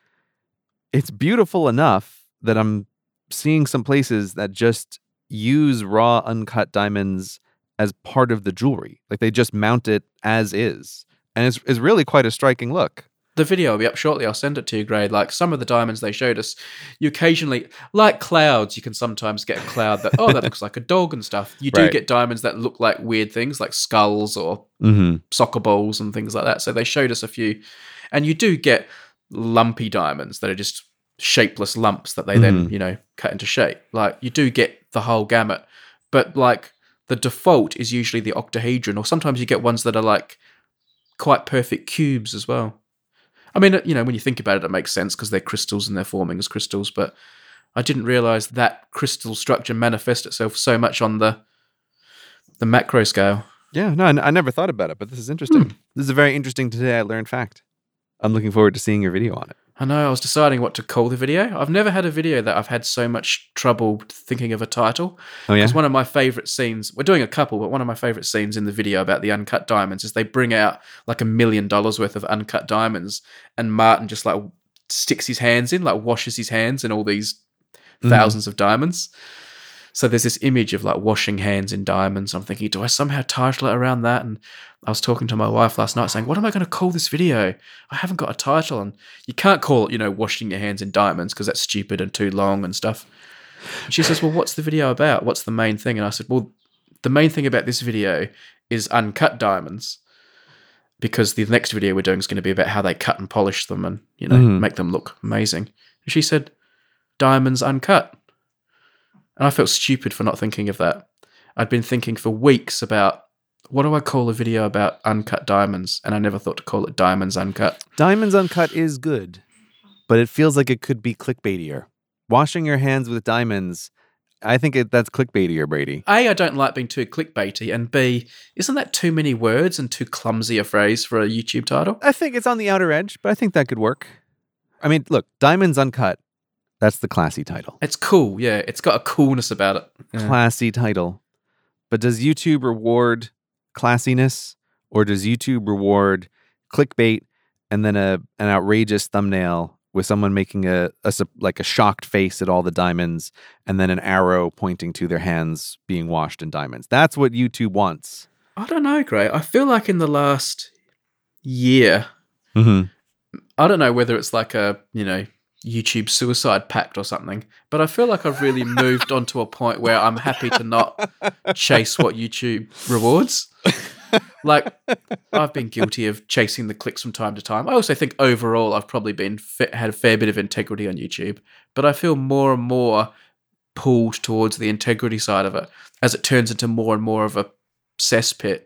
it's beautiful enough that I'm seeing some places that just use raw uncut diamonds as part of the jewelry. Like they just mount it as is. And it's, it's really quite a striking look. The video will be up shortly. I'll send it to you, Grey. Like some of the diamonds they showed us, you occasionally, like clouds, you can sometimes get a cloud that, oh, that looks like a dog and stuff. You do Right. get diamonds that look like weird things, like skulls or Mm-hmm. soccer balls and things like that. So they showed us a few, and you do get lumpy diamonds that are just shapeless lumps that they then you know cut into shape. Like you do get the whole gamut, but like the default is usually the octahedron, or sometimes you get ones that are like quite perfect cubes as well. I mean, you know, when you think about it, it makes sense because they're crystals and they're forming as crystals. But I didn't realize that crystal structure manifests itself so much on the the macro scale. Yeah, no, I, I never thought about it, but this is interesting. Hmm. This is a very interesting today I learned fact. I'm looking forward to seeing your video on it. I know. I was deciding what to call the video. I've never had a video that I've had so much trouble thinking of a title. Oh yeah, Because one of my favorite scenes, we're doing a couple, but one of my favorite scenes in the video about the uncut diamonds is they bring out like a million dollars worth of uncut diamonds, and Martyn just like sticks his hands in, like washes his hands in all these Mhm. thousands of diamonds. So there's this image of like washing hands in diamonds. I'm thinking, do I somehow title it around that? And I was talking to my wife last night saying, what am I going to call this video? I haven't got a title. And you can't call it, you know, washing your hands in diamonds because that's stupid and too long and stuff. And she says, well, what's the video about? What's the main thing? And I said, well, the main thing about this video is uncut diamonds because the next video we're doing is going to be about how they cut and polish them and, you know, Mhm. make them look amazing. And she said, diamonds uncut. And I felt stupid for not thinking of that. I'd been thinking for weeks about what do I call a video about uncut diamonds? And I never thought to call it Diamonds Uncut. Diamonds Uncut is good, but it feels like it could be clickbaitier. Washing your hands with diamonds, I think it, that's clickbaitier, Brady. A, I don't like being too clickbaity. And B, isn't that too many words and too clumsy a phrase for a YouTube title? I think it's on the outer edge, but I think that could work. I mean, look, Diamonds Uncut, that's the classy title. It's cool, yeah. It's got a coolness about it. Yeah. Classy title. But does YouTube reward classiness or does YouTube reward clickbait and then a an outrageous thumbnail with someone making a, a like a shocked face at all the diamonds and then an arrow pointing to their hands being washed in diamonds. That's what YouTube wants. I don't know, Grey. I feel like in the last year, Mm-hmm. I don't know whether it's like a, you know, YouTube suicide pact or something, but I feel like I've really moved on to a point where I'm happy to not chase what YouTube rewards. Like, I've been guilty of chasing the clicks from time to time. I also think overall I've probably been had a fair bit of integrity on YouTube, but I feel more and more pulled towards the integrity side of it as it turns into more and more of a cesspit.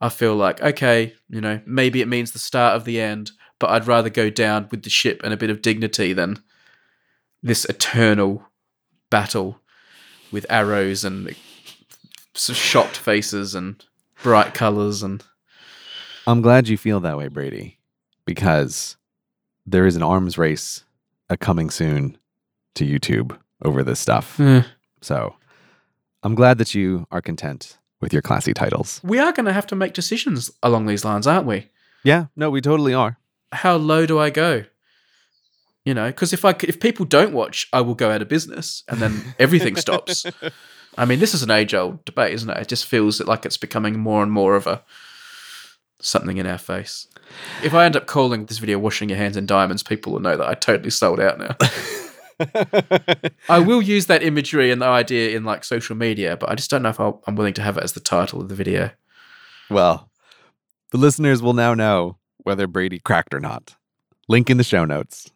I feel like okay, you know, maybe it means the start of the end, but I'd rather go down with the ship and a bit of dignity than this eternal battle with arrows and shocked faces and bright colors and I'm glad you feel that way, Brady, because there is an arms race a coming soon to YouTube over this stuff. Eh. So I'm glad that you are content with your classy titles. we are going to have to make decisions along these lines, aren't we? Yeah, no, we totally are. How low do I go? You know, because if I if people don't watch, I will go out of business, and then everything stops. I mean, this is an age old debate, isn't it? It just feels like it's becoming more and more of a something in our face. If I end up calling this video "washing your hands in diamonds," people will know that I totally sold out now. I will use that imagery and the idea in like social media, but I just don't know if I'll, I'm willing to have it as the title of the video. well, the listeners will now know whether Brady cracked or not. Link in the show notes.